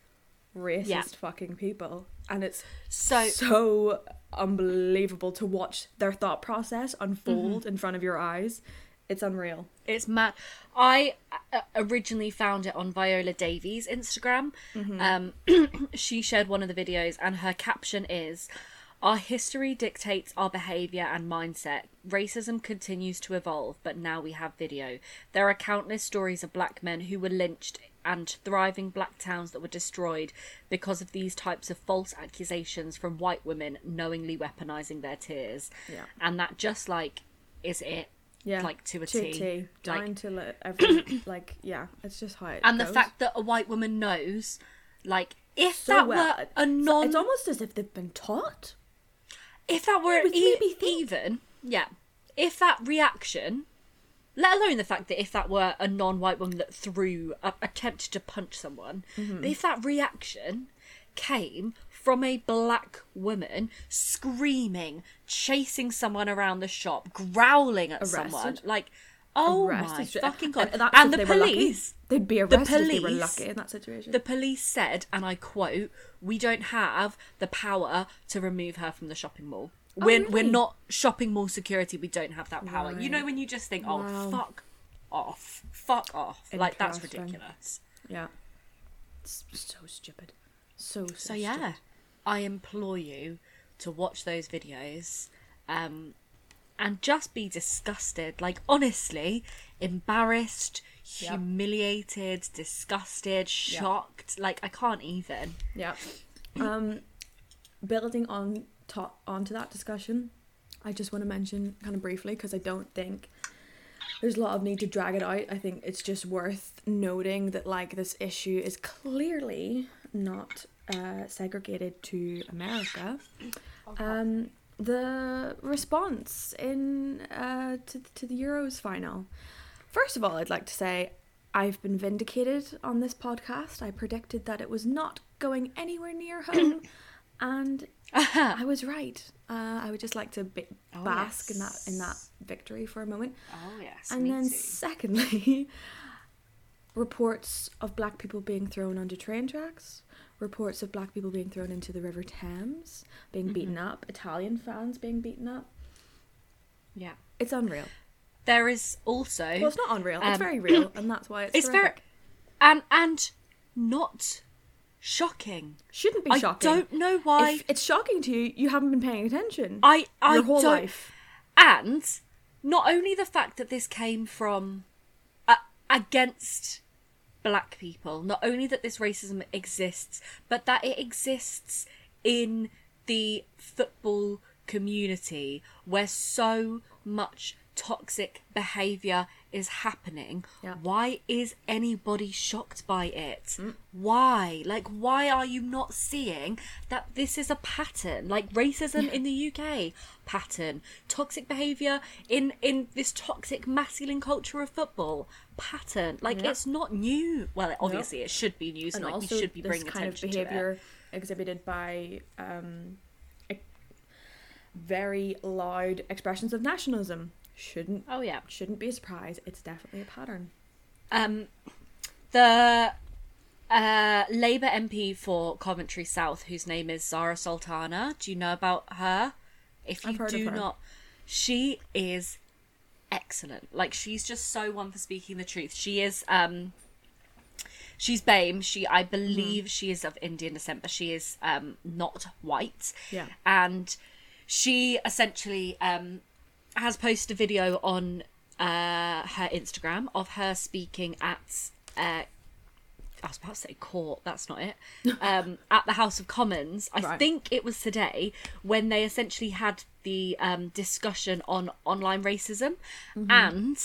Speaker 2: racist
Speaker 1: Yeah.
Speaker 2: fucking people. And it's
Speaker 1: so
Speaker 2: so unbelievable to watch their thought process unfold
Speaker 1: Mm-hmm.
Speaker 2: in front of your eyes. It's unreal.
Speaker 1: It's mad. I uh, originally found it on Viola Davis' Instagram. Um, she shared one of the videos, and her caption is Our history dictates our behaviour and mindset. Racism continues to evolve, but now we have video. There are countless stories of black men who were lynched and thriving black towns that were destroyed because of these types of false accusations from white women knowingly weaponizing their tears.
Speaker 2: Yeah.
Speaker 1: And that just like is it.
Speaker 2: Yeah.
Speaker 1: Like to a
Speaker 2: to
Speaker 1: T.
Speaker 2: T.
Speaker 1: Like-
Speaker 2: Down to every like yeah, it's just how it
Speaker 1: and the fact that a white woman knows like if
Speaker 2: so
Speaker 1: that
Speaker 2: well.
Speaker 1: were a non
Speaker 2: It's almost as if they've been taught.
Speaker 1: if that were e- even yeah if that reaction let alone the fact that if that were a non-white woman that threw uh, attempted to punch someone
Speaker 2: Mm-hmm.
Speaker 1: if that reaction came from a black woman screaming chasing someone around the shop growling at someone like oh
Speaker 2: Arrested
Speaker 1: my fucking god
Speaker 2: And,
Speaker 1: and the
Speaker 2: lucky.
Speaker 1: police
Speaker 2: They'd be
Speaker 1: the
Speaker 2: arrested if they were lucky in that situation.
Speaker 1: the police said, and I quote, "We don't have the power to remove her from the shopping mall. We're we're
Speaker 2: Oh,
Speaker 1: not shopping mall security. We don't have that power. You know when you just think, oh
Speaker 2: Wow.
Speaker 1: fuck off, fuck off, like that's ridiculous.
Speaker 2: yeah. It's so stupid. So so,
Speaker 1: So yeah, I implore you to watch those videos, um, and just be disgusted. Like honestly, embarrassed,
Speaker 2: Yep.
Speaker 1: humiliated, disgusted, shocked. Like I can't even.
Speaker 2: Yeah. Um, building on top onto that discussion, I just want to mention kind of briefly because I don't think there's a lot of need to drag it out. I think it's just worth noting that like this issue is clearly not uh, segregated to America. Um, the response in uh, to to the Euros final. First of all, I'd like to say I've been vindicated on this podcast. I predicted that it was not going anywhere near home, and I was right. Uh, I would just like to
Speaker 1: Oh,
Speaker 2: bask in that in that victory for a moment.
Speaker 1: Oh yes,
Speaker 2: and then
Speaker 1: too.
Speaker 2: secondly, reports of black people being thrown onto train tracks, reports of black people being thrown into the River Thames, being beaten up, Italian fans being beaten up.
Speaker 1: Yeah.
Speaker 2: It's unreal.
Speaker 1: There is also
Speaker 2: Well, it's not unreal. it's
Speaker 1: Um,
Speaker 2: very real, and that's why it's,
Speaker 1: it's very and and not shocking.
Speaker 2: Shouldn't be
Speaker 1: I
Speaker 2: shocking.
Speaker 1: I don't know why.
Speaker 2: If it's shocking to you, you haven't been paying attention.
Speaker 1: I I
Speaker 2: your whole
Speaker 1: don't,
Speaker 2: life.
Speaker 1: and not only the fact that this came from uh, against black people, not only that this racism exists, but that it exists in the football community where so much toxic behavior is happening.
Speaker 2: Yeah.
Speaker 1: Why is anybody shocked by it? Why? Like, why are you not seeing that this is a pattern? Like racism in the UK, pattern. Toxic behavior in in this toxic masculine culture of football, pattern. Like
Speaker 2: Yeah.
Speaker 1: it's not new. Well, obviously it should be news,
Speaker 2: and
Speaker 1: and like
Speaker 2: also
Speaker 1: we should be
Speaker 2: this
Speaker 1: bringing
Speaker 2: kind of behavior exhibited by um, very loud expressions of nationalism shouldn't.
Speaker 1: Oh yeah.
Speaker 2: shouldn't be a surprise. It's definitely a pattern.
Speaker 1: Um, the uh, Labour MP for Coventry South, whose name is Zara Sultana. Do you know about her? If you
Speaker 2: I've heard of
Speaker 1: do
Speaker 2: her.
Speaker 1: not, she is excellent. Like she's just so one for speaking the truth. She is. Um, she's BAME. She, I believe, she is of Indian descent, but she is um not white.
Speaker 2: Yeah.
Speaker 1: and she essentially um has posted a video on uh, her Instagram of her speaking at uh, I was about to say court. That's not it. Um, at the House of Commons, I
Speaker 2: Right.
Speaker 1: think it was today when they essentially had the um, discussion on online racism, and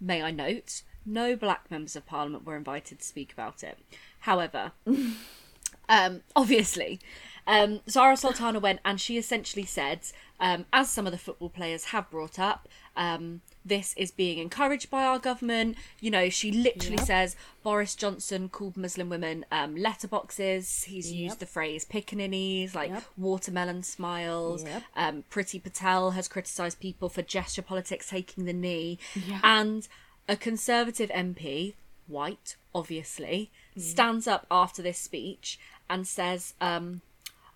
Speaker 1: may I note, no black members of Parliament were invited to speak about it. However, um, obviously, um, Zara Sultana went and she essentially said, um, as some of the football players have brought up, um, this is being encouraged by our government. You know, she literally
Speaker 2: Yep.
Speaker 1: says Boris Johnson called Muslim women um, letterboxes. He's
Speaker 2: Yep.
Speaker 1: used the phrase pickaninnies, like
Speaker 2: Yep.
Speaker 1: watermelon smiles. Um, Priti Patel has criticised people for gesture politics taking the knee. And a Conservative MP, white, obviously, stands up after this speech and says, um,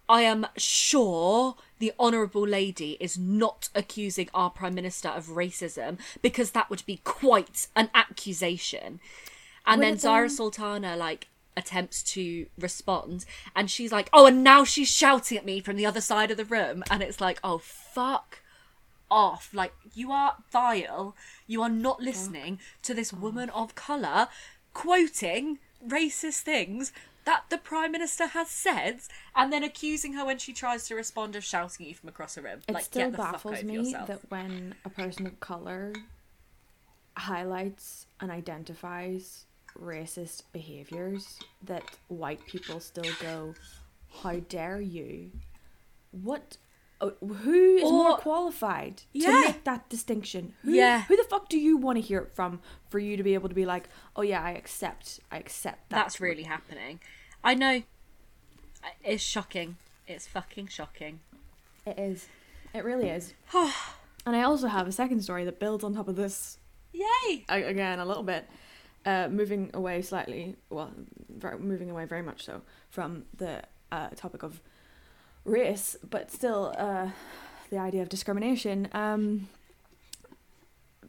Speaker 1: I am sure the Honourable Lady is not accusing our Prime Minister of racism because that would be quite an accusation. And then Zara Sultana, like, attempts to respond and she's like, oh, and now she's shouting at me from the other side of the room. And it's like, oh, fuck off. Like, you are vile. You are not oh. listening to this woman of colour quoting racist things that the Prime Minister has said and then accusing her when she tries to respond of shouting at you from across a room.
Speaker 2: It
Speaker 1: like,
Speaker 2: still
Speaker 1: the
Speaker 2: baffles me
Speaker 1: yourself.
Speaker 2: that when a person of color highlights and identifies racist behaviors, that white people still go, "How dare you?" What? Oh, Who is more
Speaker 1: Or-
Speaker 2: qualified to make that distinction? Who,
Speaker 1: Yeah.
Speaker 2: Who the fuck do you want to hear it from for you to be able to be like, "Oh yeah, I accept. I accept that."
Speaker 1: That's really happening. I know. It's shocking. It's fucking shocking.
Speaker 2: It is. It really is. and I also have a second story that builds on top of this
Speaker 1: Yay!
Speaker 2: again a little bit uh, moving away slightly well very, moving away very much so from the uh, topic of race but still uh, the idea of discrimination um,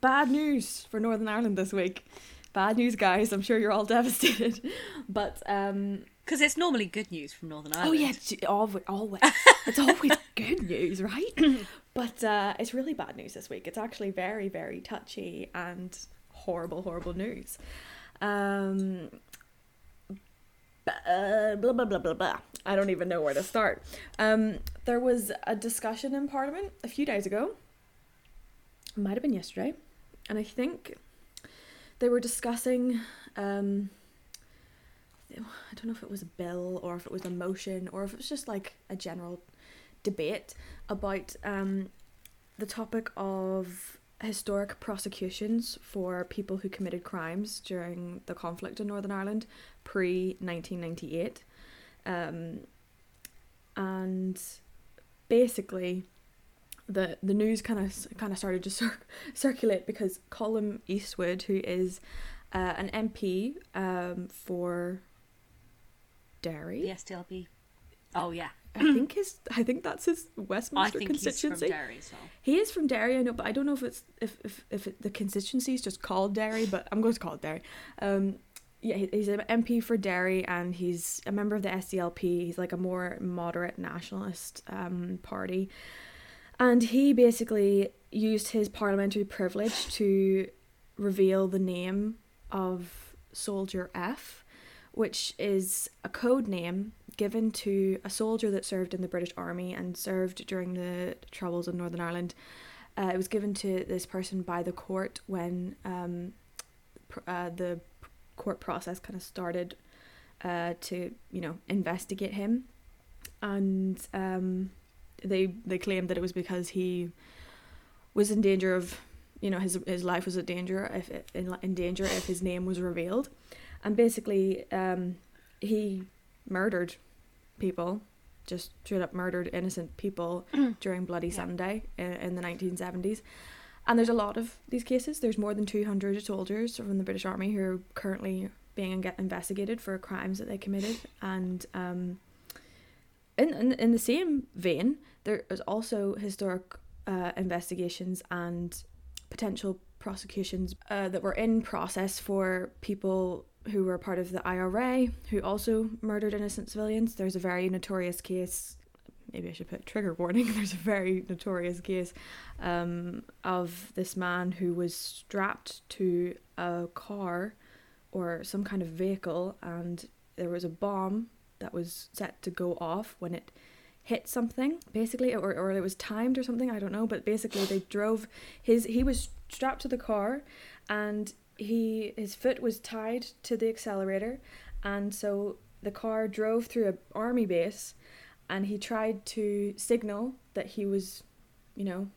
Speaker 2: bad news for northern ireland this week bad news guys i'm sure you're all devastated but um,
Speaker 1: Because it's normally good news from Northern Ireland.
Speaker 2: Oh yeah, it's always, always. it's always good news, right? but uh, it's really bad news this week. It's actually very, very touchy and horrible, horrible news. Um, uh, blah blah blah blah blah. I don't even know where to start. Um, there was a discussion in Parliament a few days ago. Might have been yesterday, and I think they were discussing. Um, I don't know if it was a bill or if it was a motion or if it was just like a general debate about um, the topic of historic prosecutions for people who committed crimes during the conflict in Northern Ireland pre 1998. Um, and basically, the the news kind of kind of started to cir- circulate because Colm Eastwood, who is uh, an MP um, for Derry.
Speaker 3: The SDLP. Oh yeah,
Speaker 2: I think his I think that's his
Speaker 3: I
Speaker 2: Westminster
Speaker 3: think he's from
Speaker 2: constituency.
Speaker 3: Derry well.
Speaker 2: He is from Derry, I know, but I don't know if it's if if, if it, the constituency is just called Derry, but I'm going to call it Derry. Um, yeah, he, he's an MP for Derry, and he's a member of the SDLP. He's like a more moderate nationalist um, party, and he basically used his parliamentary privilege to reveal the name of Soldier F, which is a code name given to a soldier that served in the British Army and served during the Troubles in Northern Ireland. Uh, it was given to this person by the court when um, pr- uh, the court process kind of started uh, to, you know, investigate him, and um, they they claimed that it was because he was in danger of, you know, his his life was in danger if in, in danger if his name was revealed, and basically um, he murdered people, just straight up murdered innocent people during Bloody
Speaker 3: Yeah.
Speaker 2: Sunday in, in the 1970s. And there's a lot of these cases. There's more than 200 soldiers from the British Army who are currently being investigated for crimes that they committed. And um, in, in, in the same vein, there is also historic uh, investigations and potential prosecutions uh, that were in process for people who were part of the IRA who also murdered innocent civilians. There's a very notorious case. Maybe I should put trigger warning. There's a very notorious case um, of this man who was strapped to a car or some kind of vehicle, and there was a bomb that was set to go off when it hit something, basically, or, or it was timed or something. I don't know, but basically they drove his. He was strapped to the car, and he his foot was tied to the accelerator, and so the car drove through a army base, and he tried to signal that he was, you know,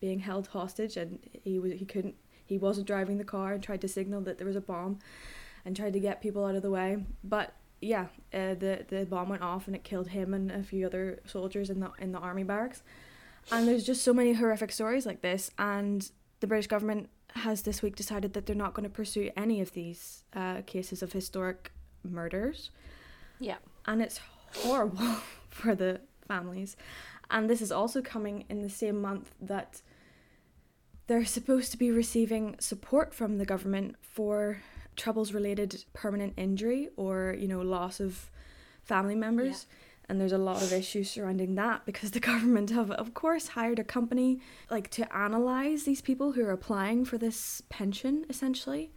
Speaker 2: being held hostage, and he was he couldn't he wasn't driving the car and tried to signal that there was a bomb, and tried to get people out of the way, but yeah, uh, the the bomb went off and it killed him and a few other soldiers in the in the army barracks, and there's just so many horrific stories like this, and the British government has this week decided that they're not going to pursue any of these uh, cases of historic murders,
Speaker 3: Yeah.
Speaker 2: and it's horrible for the families, and this is also coming in the same month that they're supposed to be receiving support from the government for troubles related permanent injury or you know loss of family members and there's a lot of issues surrounding that because the government have of course hired a company like to analyze these people who are applying for this pension essentially.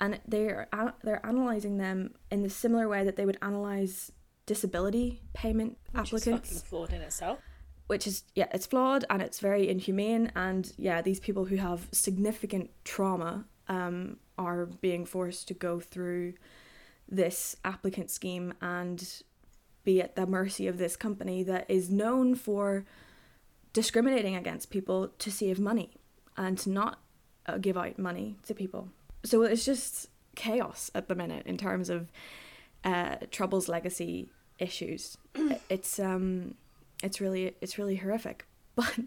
Speaker 2: And they're they're analyzing them in the similar way that they would analyze disability payment
Speaker 3: Which is
Speaker 2: applicants.
Speaker 3: fucking flawed in itself.
Speaker 2: which is yeah it's flawed and it's very inhumane. And yeah these people who have significant trauma um, are being forced to go through this applicant scheme and be at the mercy of this company that is known for discriminating against people to save money and to not uh, give out money to people so it's just chaos at the minute in terms of uh, troubles legacy issues it's um it's really it's really horrific. But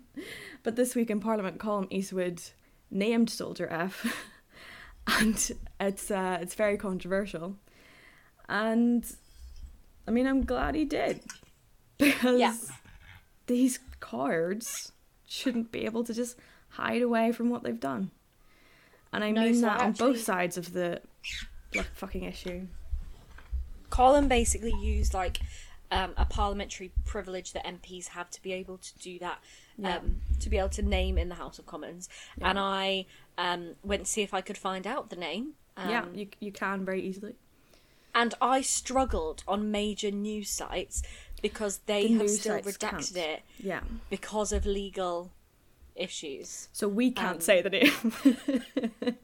Speaker 2: but this week in Parliament, Colm Eastwood named Soldier F, and it's uh, it's very controversial. And I mean, I'm glad he did because
Speaker 3: Yeah.
Speaker 2: these cards shouldn't be able to just hide away from what they've done. And I
Speaker 3: No,
Speaker 2: mean
Speaker 3: so
Speaker 2: that on both sides of the like, fucking issue.
Speaker 3: Colm basically used like um, a parliamentary privilege that MPs have to be able to do that,
Speaker 2: Yeah.
Speaker 3: um, to be able to name in the House of Commons.
Speaker 2: Yeah.
Speaker 3: And I um, went to see if I could find out the name. Um,
Speaker 2: yeah, you you can very easily.
Speaker 3: And I struggled on major news sites because they
Speaker 2: The
Speaker 3: have still redacted
Speaker 2: can't.
Speaker 3: it
Speaker 2: Yeah.
Speaker 3: because of legal issues.
Speaker 2: So we can't
Speaker 3: Um,
Speaker 2: say the name.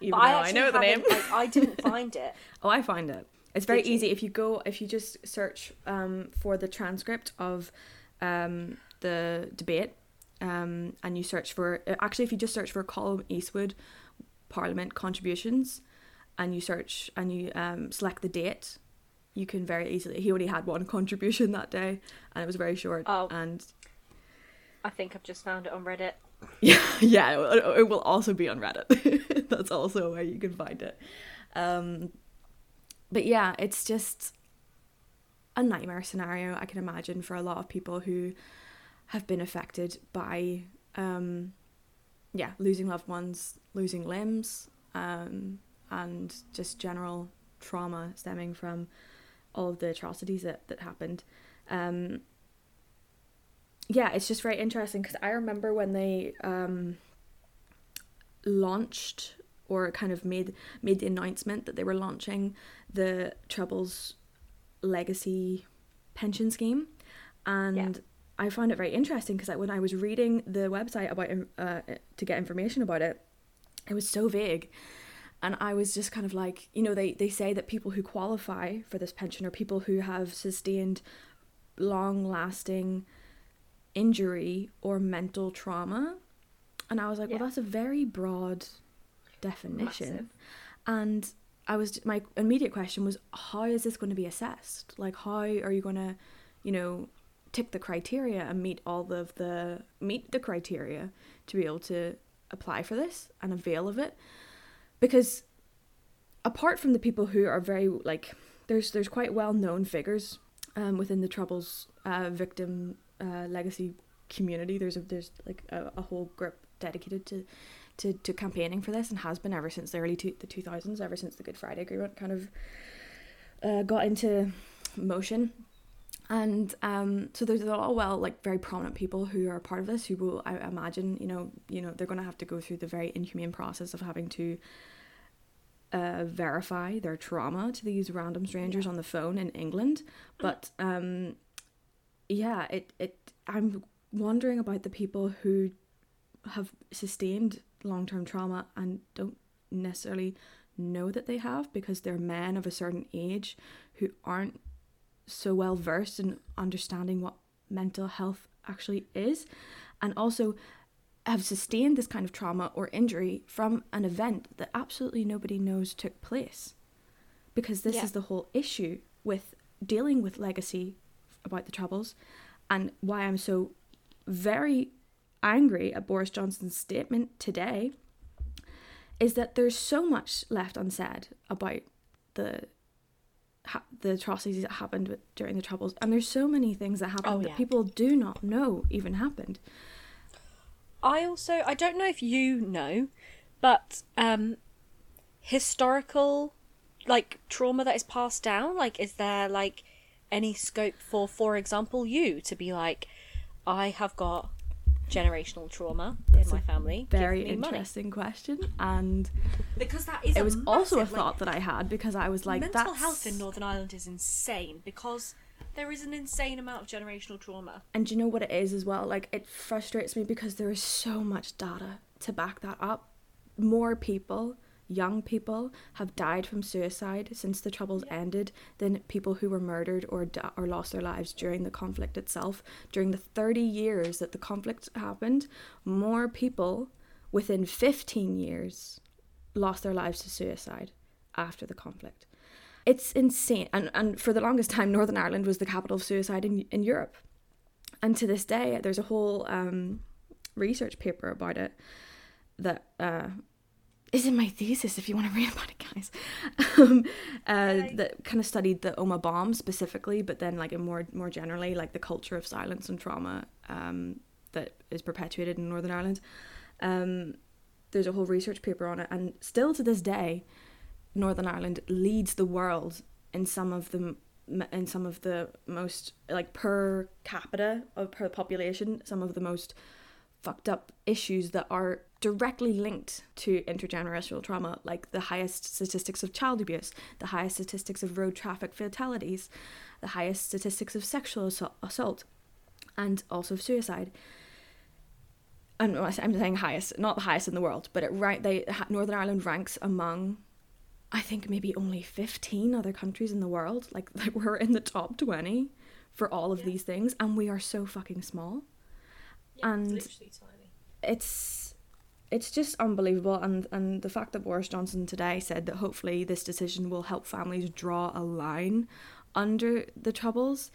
Speaker 2: Even though I,
Speaker 3: actually
Speaker 2: know the name.
Speaker 3: Like, I didn't find it.
Speaker 2: oh, I find it. It's very easy if you go if you just search um, for the transcript of um, the debate um, and you search for actually if you just search for Colm Eastwood Parliament contributions and you search and you um, select the date you can very easily he only had one contribution that day and it was very short
Speaker 3: Oh.
Speaker 2: and
Speaker 3: I think I've just found it on Reddit.
Speaker 2: Yeah, yeah, it, it will also be on Reddit. That's also where you can find it. Um, but yeah, it's just a nightmare scenario I can imagine for a lot of people who have been affected by, um, yeah, losing loved ones, losing limbs, um, and just general trauma stemming from all of the atrocities that, that happened. Um, yeah, it's just very interesting because I remember when they um, launched or kind of made made the announcement that they were launching the Troubles legacy pension scheme, and yeah. I found it very interesting because when I was reading the website about uh, to get information about it, it was so vague and I was just kind of like, you know, they, they say that people who qualify for this pension are people who have sustained long lasting injury or mental trauma. And I was like, yeah. well, that's a very broad definition. Massive. And I was, my immediate question was, how is this going to be assessed? Like, how are you going to, you know, tick the criteria and meet all of the, meet the criteria to be able to apply for this and avail of it? Because apart from the people who are very like there's there's quite well known figures um, within the troubles uh, victim uh, legacy community. There's a there's like a, a whole group dedicated to, to to campaigning for this and has been ever since the early two, the 2000s ever since the good friday agreement kind of uh, got into motion and um, so there's a lot of well like very prominent people who are part of this who will I imagine you know you know they're going to have to go through the very inhumane process of having to uh, verify their trauma to these random strangers yeah. on the phone in England. But um, yeah, it it I'm wondering about the people who have sustained long term trauma and don't necessarily know that they have because they're men of a certain age who aren't so well versed in understanding what mental health actually is and also have sustained this kind of trauma or injury from an event that absolutely nobody knows took place. Because this yeah. is the whole issue with dealing with legacy about the Troubles and why I'm so very angry at Boris Johnson's statement today is that there's so much left unsaid about the ha- the atrocities that happened with, during the troubles and there's so many things that happened oh, yeah. that people do not know even happened
Speaker 3: I also I don't know if you know, but um historical like trauma that is passed down, like is there like any scope for for example you to be like I have got generational trauma That's in my family.
Speaker 2: Very interesting money. question, and
Speaker 3: because that is
Speaker 2: it was massive, also a thought like, that I had because I was like, that.
Speaker 3: mental health in Northern Ireland is insane because there is an insane amount of generational trauma.
Speaker 2: And you know what it is as well? Like, it frustrates me because there is so much data to back that up. More people, young people, have died from suicide since the Troubles ended than people who were murdered or, di- or lost their lives during the conflict itself. During the 30 years that the conflict happened, more people within 15 years lost their lives to suicide after the conflict. It's insane. And, and for the longest time, Northern Ireland was the capital of suicide in, in Europe. And to this day, there's a whole um, research paper about it that uh, is in my thesis if you want to read about it, guys. um, uh, that kind of studied the Omagh bomb specifically, but then like more more generally, like the culture of silence and trauma um, that is perpetuated in Northern Ireland. Um, there's a whole research paper on it, and still to this day, Northern Ireland leads the world in some of the in some of the most like per capita of per population some of the most fucked up issues that are directly linked to intergenerational trauma like the highest statistics of child abuse the highest statistics of road traffic fatalities the highest statistics of sexual assault and also of suicide and I'm saying highest, not the highest in the world, but it right they Northern Ireland ranks among I think maybe only 15 other countries in the world. Like, like we're in the top 20 for all of yeah. these things, and we are so fucking small.
Speaker 3: Yeah, and it's,
Speaker 2: it's it's just unbelievable and and the fact that Boris Johnson today said that hopefully this decision will help families draw a line under the troubles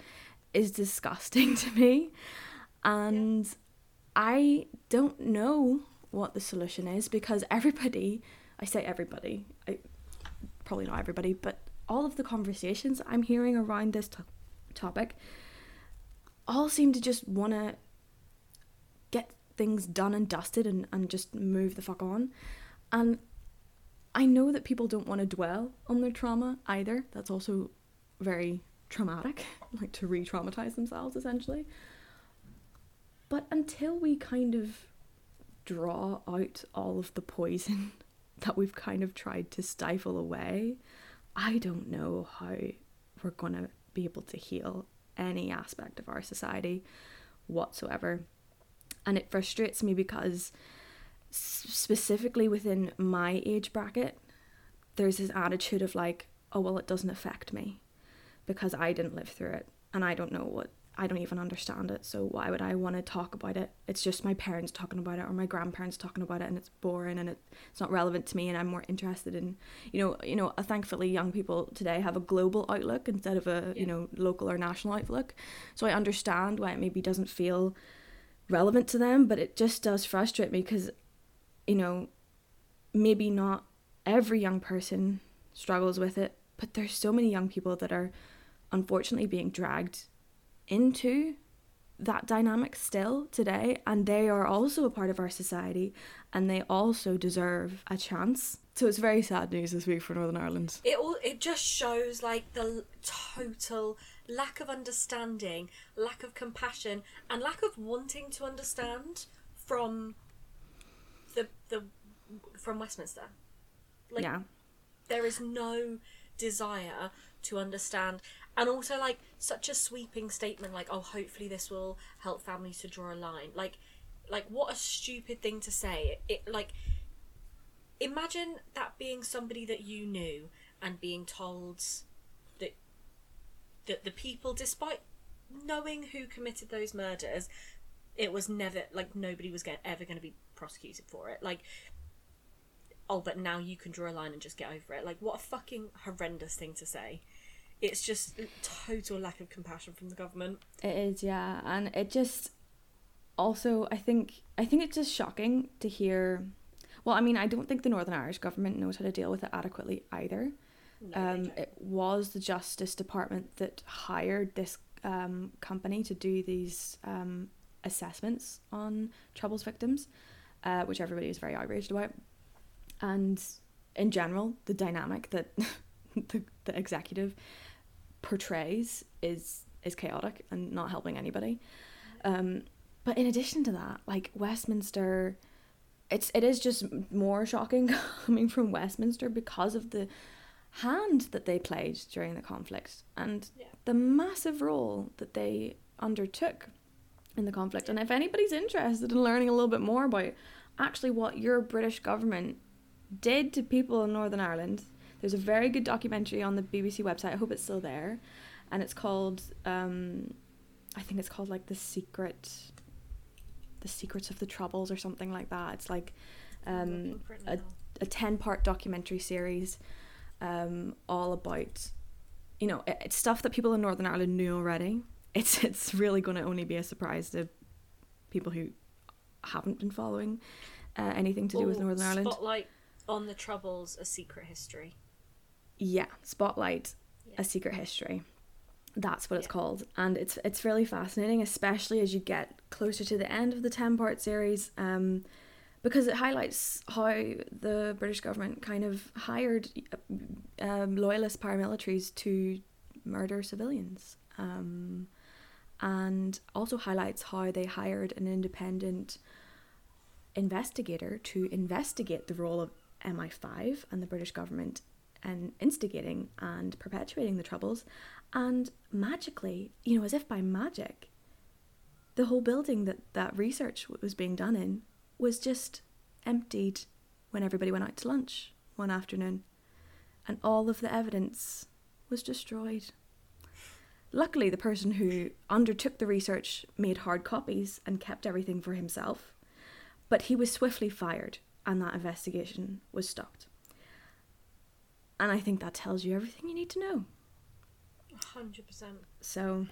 Speaker 2: is disgusting to me. And I don't know what the solution is because everybody, I say everybody, I, probably not everybody, but all of the conversations I'm hearing around this to- topic all seem to just want to things done and dusted and, and just move the fuck on. And I know that people don't want to dwell on their trauma either. That's also very traumatic, like to re traumatize themselves essentially. But until we kind of draw out all of the poison that we've kind of tried to stifle away, I don't know how we're going to be able to heal any aspect of our society whatsoever. And it frustrates me because, specifically within my age bracket, there's this attitude of like, oh, well, it doesn't affect me because I didn't live through it and I don't know what I don't even understand it. So why would I want to talk about it? It's just my parents talking about it or my grandparents talking about it, and it's boring and it, it's not relevant to me. And I'm more interested in, you know, you know. Uh, thankfully, young people today have a global outlook instead of a
Speaker 3: Yeah.
Speaker 2: you know local or national outlook. So I understand why it maybe doesn't feel relevant to them, but it just does frustrate me because, you know, maybe not every young person struggles with it, but there's so many young people that are unfortunately being dragged into that dynamic still today and they are also a part of our society and they also deserve a chance. So it's very sad news this week for northern ireland.
Speaker 1: It all it just shows like the total lack of understanding, lack of compassion, and lack of wanting to understand from the the from Westminster. Like
Speaker 2: yeah.
Speaker 1: there is no desire to understand. And also like such a sweeping statement like oh hopefully this will help families to draw a line. Like like what a stupid thing to say. It like imagine that being somebody that you knew and being told that the people despite knowing who committed those murders it was never like nobody was get, ever going to be prosecuted for it like oh but now you can draw a line and just get over it like what a fucking horrendous thing to say it's just total lack of compassion from the government
Speaker 2: It is, yeah, and it just also I think I think it's just shocking to hear. Well, I mean, I don't think the Northern Irish government knows how to deal with it adequately either.
Speaker 1: No,
Speaker 2: Um, it was the Justice Department that hired this um, company to do these um, assessments on Troubles victims, uh, which everybody was very outraged about. And in general, the dynamic that the, the executive portrays is is chaotic and not helping anybody. Um, but in addition to that, like Westminster, it's it is just more shocking coming from Westminster because of the hand that they played during the conflict and
Speaker 1: Yeah.
Speaker 2: the massive role that they undertook in the conflict. And if anybody's interested in learning a little bit more about actually what your British government did to people in Northern Ireland, there's a very good documentary on the BBC website. I hope it's still there, and it's called um, I think it's called like the secret, the secrets of the troubles or something like that. It's like um,
Speaker 1: Look for it
Speaker 2: a a 10 part documentary series um, all about you know it, it's stuff that people in northern ireland knew already. It's it's really going to only be a surprise to people who haven't been following uh, anything to do with northern ireland.
Speaker 1: Spotlight on the troubles a secret history.
Speaker 2: Yeah spotlight
Speaker 1: Yeah.
Speaker 2: a secret history. That's what it's called. And it's it's really fascinating especially as you get closer to the end of the 10 part series um because it highlights how the british government kind of hired um, loyalist paramilitaries to murder civilians. Um and also highlights how they hired an independent investigator to investigate the role of MI5 and the British government and instigating and perpetuating the troubles. And magically you know as if by magic the whole building that that research was being done in was just emptied when everybody went out to lunch one afternoon and all of the evidence was destroyed. Luckily the person who undertook the research made hard copies and kept everything for himself but he was swiftly fired and that investigation was stopped. And i think that tells you everything you need to know.
Speaker 1: 100%
Speaker 2: so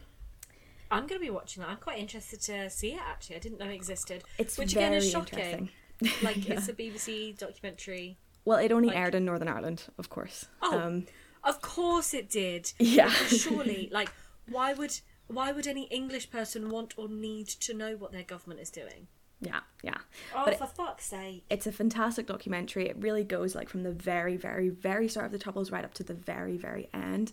Speaker 1: I'm going to be watching that. I'm quite interested to see it. Actually, I didn't know it existed.
Speaker 2: It's
Speaker 1: which again is shocking. Like
Speaker 2: Yeah.
Speaker 1: it's a BBC documentary.
Speaker 2: Well, it only
Speaker 1: Like-
Speaker 2: aired in Northern Ireland, of course.
Speaker 1: Oh,
Speaker 2: Um,
Speaker 1: of course it did.
Speaker 2: Yeah.
Speaker 1: Surely, like, why would why would any English person want or need to know what their government is doing?
Speaker 2: yeah, yeah.
Speaker 1: Oh,
Speaker 2: But it-
Speaker 1: for fuck's sake!
Speaker 2: it's a fantastic documentary. It really goes like from the very, very, very start of the Troubles right up to the very, very end,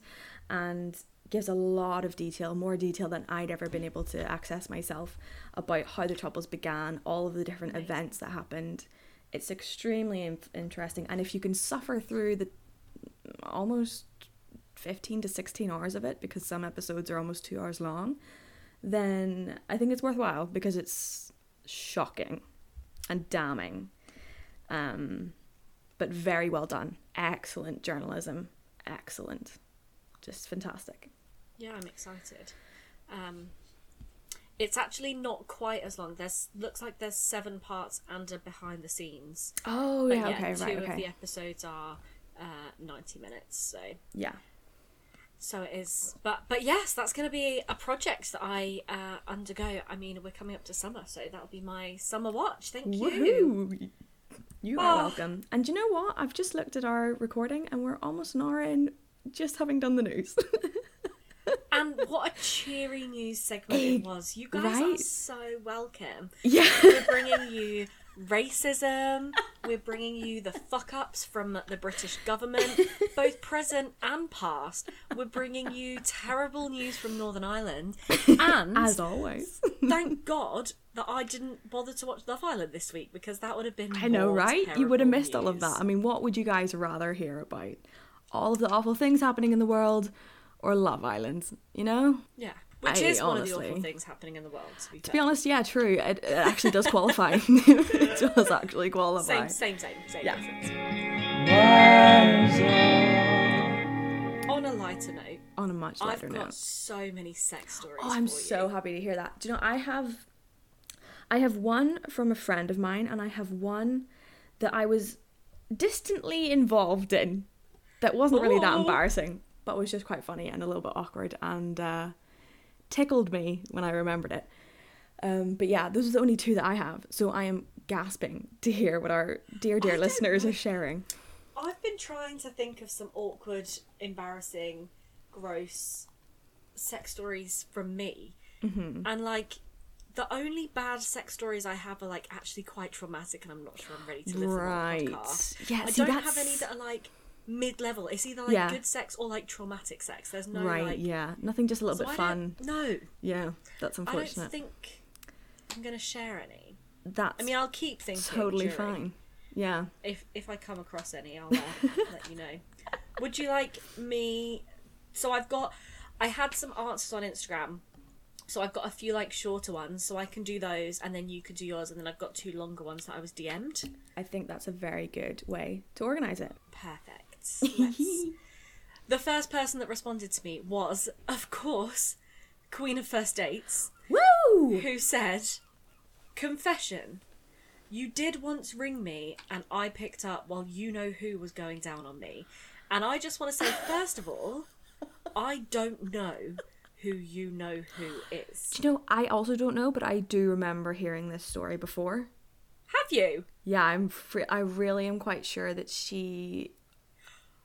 Speaker 2: and gives a lot of detail, more detail than I'd ever been able to access myself about how the Troubles began, all of the different
Speaker 1: Amazing.
Speaker 2: events that happened. It's extremely in- interesting, and if you can suffer through the almost fifteen to sixteen hours of it, because some episodes are almost two hours long, then I think it's worthwhile because it's shocking and damning um, but very well done. Excellent journalism. Excellent. Just fantastic.
Speaker 1: Yeah, I'm excited. Um, it's actually not quite as long. There's looks like there's seven parts and a behind the scenes.
Speaker 2: Oh,
Speaker 1: But
Speaker 2: yeah, okay,
Speaker 1: two
Speaker 2: right,
Speaker 1: of the episodes are uh, 90 minutes. So
Speaker 2: Yeah.
Speaker 1: so it is. But but yes, that's going to be a project that I uh, undergo. I mean, we're coming up to summer, so that'll be my summer watch. Thank you.
Speaker 2: Woohoo! You are
Speaker 1: Oh.
Speaker 2: welcome. And you know what? I've just looked at our recording and we're almost an hour in just having done the news.
Speaker 1: And what a cheery news segment it was. You guys are so welcome.
Speaker 2: yeah.
Speaker 1: We're bringing you racism. We're bringing you the fuck ups from the British government, both present and past. We're bringing you terrible news from Northern Ireland. And
Speaker 2: As always.
Speaker 1: thank God that I didn't bother to watch Love Island this week because that would have been.
Speaker 2: I know, right? You would have missed all of that. I mean, what would you guys rather hear about? All of the awful things happening in the world or Love Island? You know?
Speaker 1: Yeah. Which
Speaker 2: I-
Speaker 1: is one of the awful things happening in the world, to be
Speaker 2: To be honest, yeah, true. It, it actually does qualify. it does actually qualify.
Speaker 1: Same, same, same, same
Speaker 2: Yeah.
Speaker 1: difference. On a lighter note,
Speaker 2: On a much
Speaker 1: I've
Speaker 2: lighter
Speaker 1: got
Speaker 2: note.
Speaker 1: so many sex stories.
Speaker 2: Oh, I'm so happy to hear that. Do you know I have I have one from a friend of mine and I have one that I was distantly involved in that wasn't really that
Speaker 1: Oh.
Speaker 2: embarrassing, but it was just quite funny and a little bit awkward and uh, tickled me when I remembered it. Um, but yeah, those are the only two that I have. So I am gasping to hear what our dear, dear
Speaker 1: I
Speaker 2: listeners are sharing.
Speaker 1: I've been trying to think of some awkward, embarrassing, gross sex stories from me,
Speaker 2: Mm-hmm.
Speaker 1: and like the only bad sex stories I have are like actually quite traumatic, and I'm not sure I'm ready to live
Speaker 2: Right.
Speaker 1: them on podcast.
Speaker 2: Yeah,
Speaker 1: I
Speaker 2: see,
Speaker 1: don't
Speaker 2: that's...
Speaker 1: have any that are like mid-level. It's either like
Speaker 2: Yeah.
Speaker 1: good sex or like traumatic sex. There's no
Speaker 2: right,
Speaker 1: like
Speaker 2: yeah. Nothing just a little
Speaker 1: so
Speaker 2: bit
Speaker 1: I
Speaker 2: fun.
Speaker 1: No,
Speaker 2: Yeah, that's unfortunate.
Speaker 1: I don't think I'm gonna share any.
Speaker 2: That's
Speaker 1: I mean, I'll keep things
Speaker 2: totally
Speaker 1: during.
Speaker 2: fine. Yeah.
Speaker 1: if if I come across any, I'll uh, let you know. Would you like me? So I've got, I had some answers on Instagram. So I've got a few like shorter ones, so I can do those, and then you could do yours, and then I've got two longer ones that I was DM'd.
Speaker 2: I think that's a very good way to organize it.
Speaker 1: Perfect. Let's- the first person that responded to me was, of course, Queen of First Dates,
Speaker 2: Woo!
Speaker 1: who said, "Confession." You did once ring me, and I picked up while you know who was going down on me. And I just want to say, first of all, I don't know who you know who is.
Speaker 2: Do you know? I also don't know, but I do remember hearing this story before.
Speaker 1: Have you?
Speaker 2: Yeah, I'm. Fr- I really am quite sure that she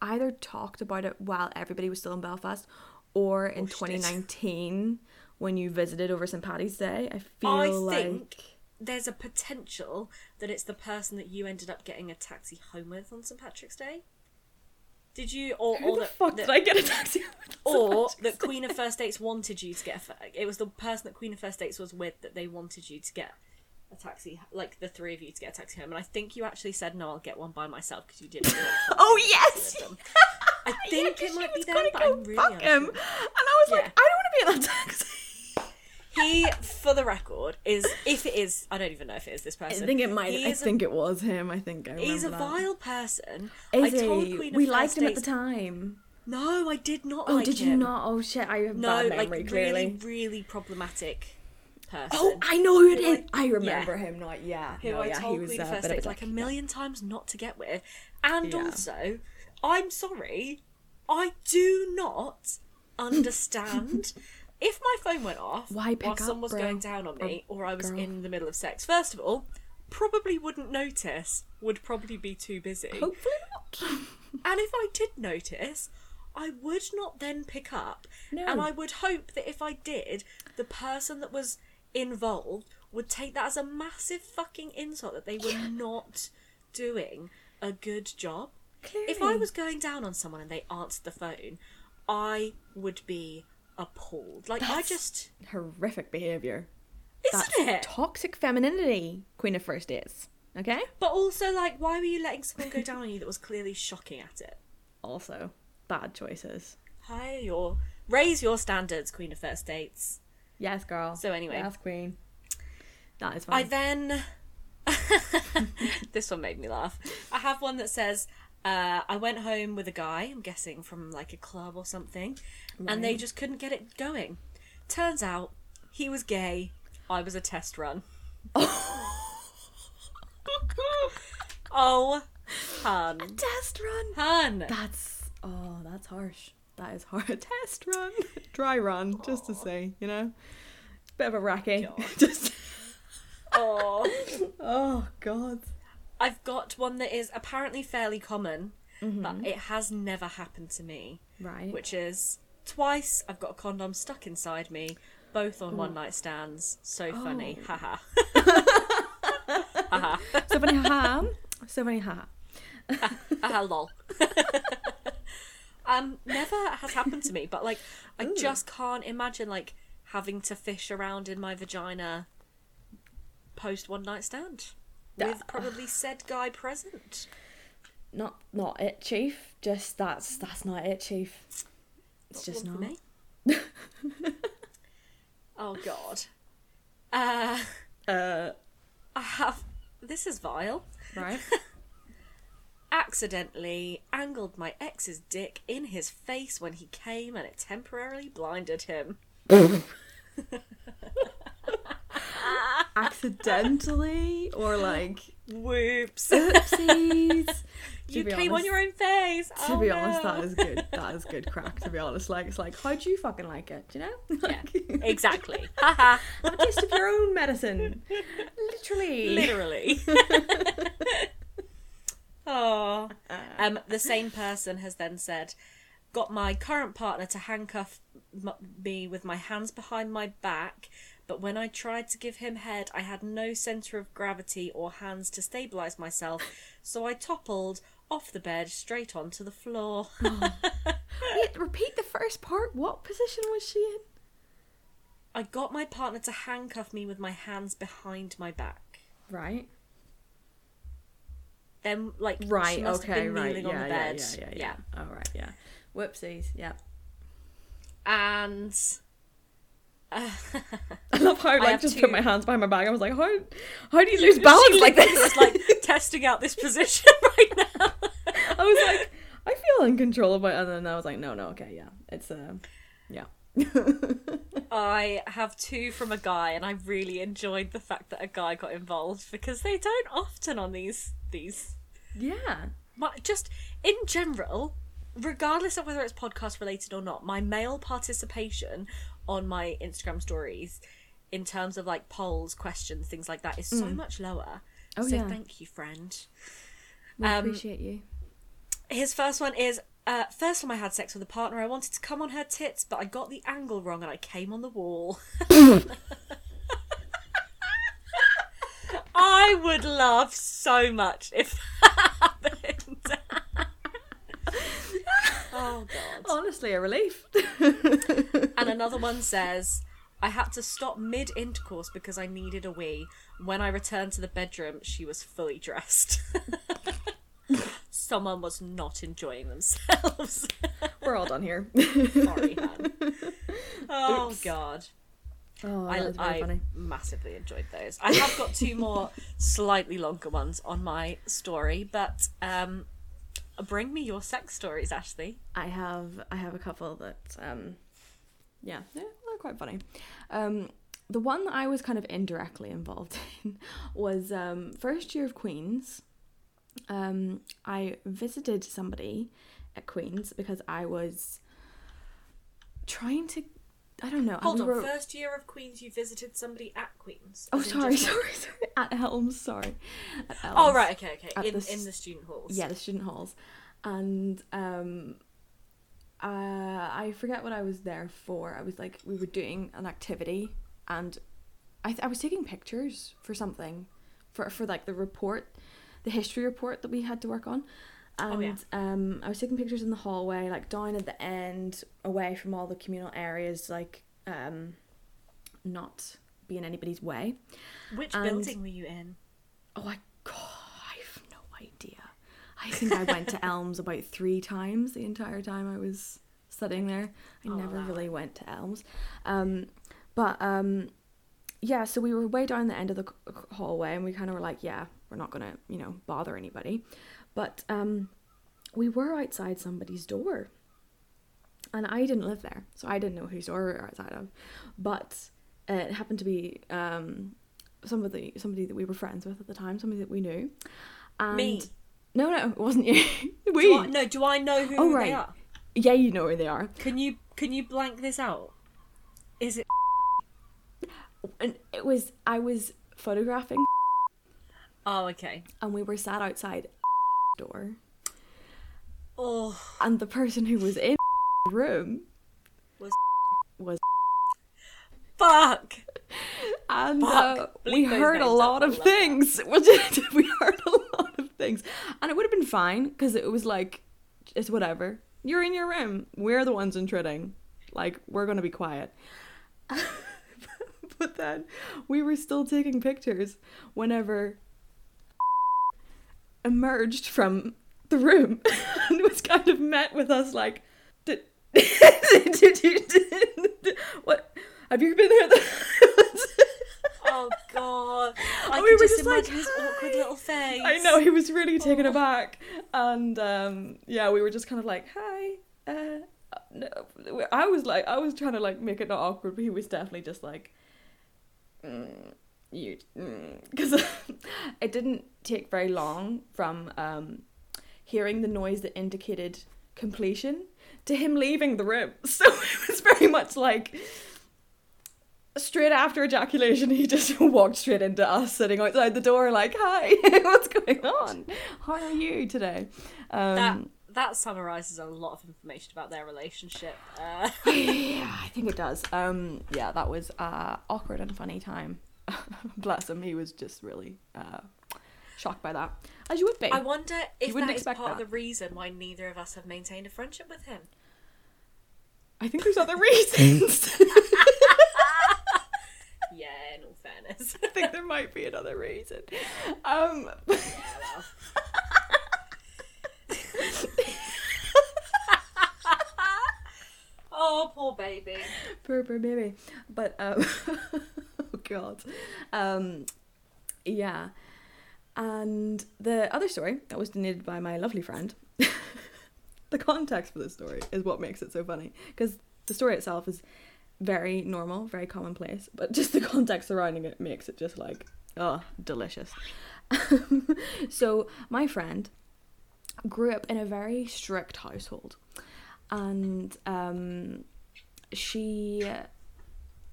Speaker 2: either talked about it while everybody was still in Belfast, or in
Speaker 1: Oh, shit.
Speaker 2: 2019 when you visited over St Paddy's Day. I feel
Speaker 1: I
Speaker 2: like
Speaker 1: think there's a potential that it's the person that you ended up getting a taxi home with on St Patrick's Day. Did you, or
Speaker 2: who
Speaker 1: or
Speaker 2: the
Speaker 1: that,
Speaker 2: fuck
Speaker 1: that-
Speaker 2: did I get a taxi? with
Speaker 1: or that Queen of First Dates wanted you to get a. It was the person that Queen of First Dates was with that they wanted you to get a taxi, like the three of you to get a taxi home. And I think you actually said no, I'll get one by myself because you didn't.
Speaker 2: Oh yes.
Speaker 1: I
Speaker 2: Yeah,
Speaker 1: it might be them, but I'm really
Speaker 2: fuck him, and I was like, I don't want to be in that taxi.
Speaker 1: He, for the record, is if it is, I don't even know if it is this person.
Speaker 2: I think it might. I
Speaker 1: a-
Speaker 2: think it was him. I think I remember
Speaker 1: He's a
Speaker 2: that.
Speaker 1: vile person.
Speaker 2: Is
Speaker 1: I told
Speaker 2: he?
Speaker 1: Queen
Speaker 2: we liked him at the time.
Speaker 1: No, I did not.
Speaker 2: Oh,
Speaker 1: like
Speaker 2: did you
Speaker 1: him.
Speaker 2: not? Oh shit! I have
Speaker 1: No,
Speaker 2: bad
Speaker 1: like
Speaker 2: memory. clearly.
Speaker 1: really, really problematic person.
Speaker 2: Oh, I know who it is.
Speaker 1: I-
Speaker 2: remember him now. Yeah,
Speaker 1: who
Speaker 2: no,
Speaker 1: I
Speaker 2: yeah,
Speaker 1: told
Speaker 2: he was
Speaker 1: Queen
Speaker 2: uh,
Speaker 1: First
Speaker 2: bit of
Speaker 1: Dates like a
Speaker 2: dick,
Speaker 1: million times not to get with, and
Speaker 2: Yeah.
Speaker 1: also, I'm sorry, I do not understand. if my phone went off
Speaker 2: Why pick
Speaker 1: while
Speaker 2: up,
Speaker 1: someone was
Speaker 2: bro?
Speaker 1: going down on me, or, I was
Speaker 2: girl.
Speaker 1: in the middle of sex, first of all, probably wouldn't notice. Would probably be too busy.
Speaker 2: Hopefully not.
Speaker 1: And if I did notice, I would not then pick up.
Speaker 2: No.
Speaker 1: And I would hope that if I did, the person that was involved would take that as a massive fucking insult that they were not doing a good job. If I was going down on someone and they answered the phone, I would be appalled. Like, I just.
Speaker 2: horrific behavior.
Speaker 1: Isn't
Speaker 2: That's
Speaker 1: it?
Speaker 2: toxic femininity, Queen of First Dates. Okay.
Speaker 1: But also, like, why were you letting someone go down on you that was clearly shocking at it?
Speaker 2: Also, bad choices.
Speaker 1: Higher your. Raise your standards, Queen of First Dates.
Speaker 2: Yes, girl.
Speaker 1: So anyway.
Speaker 2: yes, Queen. That is
Speaker 1: I then. this one made me laugh. I have one that says, uh, I went home with a guy, I'm guessing from like a club or something, and they just couldn't get it going. Turns out he was gay, I was a test run. oh, hun.
Speaker 2: Test run.
Speaker 1: Hun.
Speaker 2: That's oh, that's harsh. That is hard. Test run, dry run, just to say, you know, bit of a racky. Just
Speaker 1: Oh.
Speaker 2: oh god.
Speaker 1: I've got one that is apparently fairly common, but mm-hmm. it has never happened to me.
Speaker 2: Right.
Speaker 1: which is twice I've got a condom stuck inside me, both on one night stands. So funny.
Speaker 2: Oh.
Speaker 1: Haha. Haha.
Speaker 2: so funny, ha. So funny, ha.
Speaker 1: Haha lol. Um, never has happened to me, but like I just can't imagine like having to fish around in my vagina post one night stand. With probably said guy present.
Speaker 2: Not not it, chief. Just that's that's not it, chief. It's just
Speaker 1: One
Speaker 2: not.
Speaker 1: me. oh god. Uh
Speaker 2: Uh,
Speaker 1: I have this is vile.
Speaker 2: right.
Speaker 1: accidentally angled my ex's dick in his face when he came and it temporarily blinded him.
Speaker 2: Accidentally or like
Speaker 1: Whoops.
Speaker 2: oopsies.
Speaker 1: you came on your own face.
Speaker 2: To
Speaker 1: Oh,
Speaker 2: be honest, that is good. That is good crack. To be honest, like it's like, how do you fucking like it? Do you know?
Speaker 1: Yeah,
Speaker 2: Like,
Speaker 1: exactly. Haha.
Speaker 2: Have a taste of your own medicine. Literally.
Speaker 1: Literally. Oh. Um, the same person has then said, "Got my current partner to handcuff m- me with my hands behind my back." But when I tried to give him head, I had no center of gravity or hands to stabilize myself, so I toppled off the bed straight onto the floor.
Speaker 2: Wait, repeat the first part. What position was she in?
Speaker 1: I got my partner to handcuff me with my hands behind my back.
Speaker 2: Right.
Speaker 1: Then, like,
Speaker 2: Right. okay. right. Yeah,
Speaker 1: on the
Speaker 2: yeah, yeah. Yeah. Yeah. Oh, right. Yeah. Whoopsies. Yeah.
Speaker 1: And
Speaker 2: I love how I like just put my hands behind my back. I was like, how how do you lose balance like this?
Speaker 1: like testing out this position right now.
Speaker 2: I was like, I feel in control of it, and then I was like, no, no, okay, yeah, it's uh, yeah.
Speaker 1: I have two from a guy, and I really enjoyed the fact that a guy got involved because they don't often on these these.
Speaker 2: yeah.
Speaker 1: My, just in general, regardless of whether it's podcast related or not, my male participation on my Instagram stories, in terms of like polls, questions, things like that, is so much lower.
Speaker 2: Oh,
Speaker 1: so
Speaker 2: yeah.
Speaker 1: thank you, friend.
Speaker 2: We
Speaker 1: Um,
Speaker 2: appreciate you.
Speaker 1: His first one is uh, first time I had sex with a partner, I wanted to come on her tits, but I got the angle wrong and I came on the wall. I would laugh so much if that happened. oh god.
Speaker 2: Honestly, a relief.
Speaker 1: And another one says, I had to stop mid intercourse because I needed a wee. When I returned to the bedroom, she was fully dressed. Someone was not enjoying themselves.
Speaker 2: We're all done here.
Speaker 1: Sorry, Han. Oh
Speaker 2: Oops.
Speaker 1: god.
Speaker 2: Oh,
Speaker 1: I,
Speaker 2: that was very
Speaker 1: I massively enjoyed those. I have got two more slightly longer ones on my story, but um, bring me your sex stories, Ashley.
Speaker 2: I have I have a couple that um yeah, yeah they're quite funny. Um the one that I was kind of indirectly involved in was um first year of Queens. Um I visited somebody at Queens because I was trying to I don't know.
Speaker 1: Hold on, first year of Queens, you visited somebody at Queens.
Speaker 2: Oh, sorry, sorry, sorry. At Elms, sorry. At
Speaker 1: Oh right, okay, okay.
Speaker 2: At
Speaker 1: In
Speaker 2: the
Speaker 1: in the student halls.
Speaker 2: Yeah, the student halls, and um, uh, I forget what I was there for. I was like, we were doing an activity, and I th- I was taking pictures for something, for for like the report, the history report that we had to work on. And
Speaker 1: Oh, yeah.
Speaker 2: um, I was taking pictures in the hallway, like down at the end, away from all the communal areas, like um, not being anybody's way.
Speaker 1: Which
Speaker 2: And-
Speaker 1: building were you in?
Speaker 2: Oh, I, God, I have no idea. I think I went to Elms about three times the entire time I was studying there. I
Speaker 1: Oh,
Speaker 2: never
Speaker 1: wow.
Speaker 2: really went to Elms. Um, but um, yeah, so we were way down the end of the c- hallway and we kind of were like, yeah, we're not going to, you know, bother anybody. But um, we were outside somebody's door. And I didn't live there, so I didn't know whose door we were outside of. But it happened to be um, somebody somebody that we were friends with at the time, somebody that we knew. And
Speaker 1: Me.
Speaker 2: No, no, it wasn't you. we.
Speaker 1: Do I, no, do I know who
Speaker 2: Oh,
Speaker 1: they
Speaker 2: right.
Speaker 1: are?
Speaker 2: Yeah, you know who they are.
Speaker 1: Can you can you blank this out? Is it?
Speaker 2: And it was I was photographing,
Speaker 1: Oh, okay.
Speaker 2: and we were sat outside door,
Speaker 1: Oh,
Speaker 2: and the person who was in the room
Speaker 1: Was-
Speaker 2: was
Speaker 1: fuck!
Speaker 2: and
Speaker 1: Fuck.
Speaker 2: uh, we heard a lot of things. We heard a lot of things, and it would have been fine because it was like it's whatever. You're in your room. We're the ones intruding. Like we're gonna be quiet. but then we were still taking pictures whenever emerged from the room and was kind of met with us like did, did you did, what have you been here
Speaker 1: Oh god! I
Speaker 2: we
Speaker 1: can
Speaker 2: were
Speaker 1: just
Speaker 2: just like,
Speaker 1: imagine his awkward
Speaker 2: "Hi."
Speaker 1: little face.
Speaker 2: I know he was really taken
Speaker 1: Oh.
Speaker 2: aback, and um, yeah, we were just kind of like, "Hi." Uh, no. I was like, I was trying to like make it not awkward, but he was definitely just like, mm, "You," because it didn't take very long from um, hearing the noise that indicated completion to him leaving the room. So it was very much like straight after ejaculation, he just walked straight into us sitting outside the door, like, "Hi, what's going on? How are you today?" Um,
Speaker 1: that that summarizes a lot of information about their relationship. Uh,
Speaker 2: yeah, I think it does. Um, yeah, that was uh, awkward and funny time. Bless him, he was just really uh, shocked by that, as you would be.
Speaker 1: I wonder if
Speaker 2: wouldn't
Speaker 1: that is
Speaker 2: expect
Speaker 1: part of the reason why neither of us have maintained a friendship with him.
Speaker 2: I think there's other reasons.
Speaker 1: Yeah, in all fairness.
Speaker 2: I think there might be another reason. Um,
Speaker 1: oh, poor baby.
Speaker 2: Poor, poor baby. But um god. Um yeah. And the other story that was donated by my lovely friend. the context for this story is what makes it so funny because the story itself is very normal, very commonplace, but just the context surrounding it makes it just like oh, delicious. so, my friend grew up in a very strict household and um she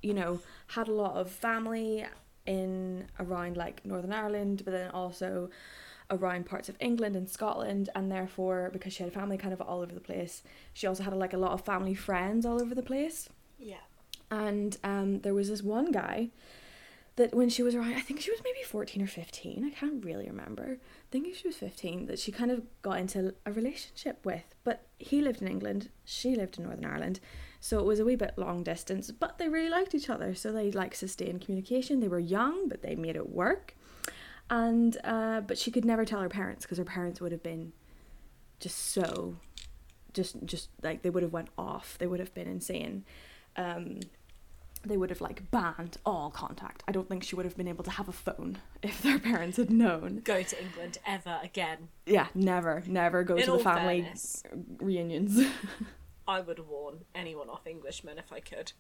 Speaker 2: you know had a lot of family in around like northern ireland but then also around parts of england and scotland and therefore because she had family kind of all over the place she also had like a lot of family friends all over the place
Speaker 1: Yeah.
Speaker 2: and um, there was this one guy that when she was around, I think she was maybe 14 or 15, I can't really remember. I think she was 15, that she kind of got into a relationship with. But he lived in England, she lived in Northern Ireland. So it was a wee bit long distance, but they really liked each other. So they like sustained communication. They were young, but they made it work. And, uh, but she could never tell her parents because her parents would have been just so, just, just like they would have went off. They would have been insane. Um, they would have like banned all contact. I don't think she would have been able to have a phone if their parents had known.
Speaker 1: Go to England ever again.
Speaker 2: Yeah, never, never go
Speaker 1: In
Speaker 2: to the family
Speaker 1: fairness.
Speaker 2: reunions.
Speaker 1: I would warn anyone off Englishmen if I could.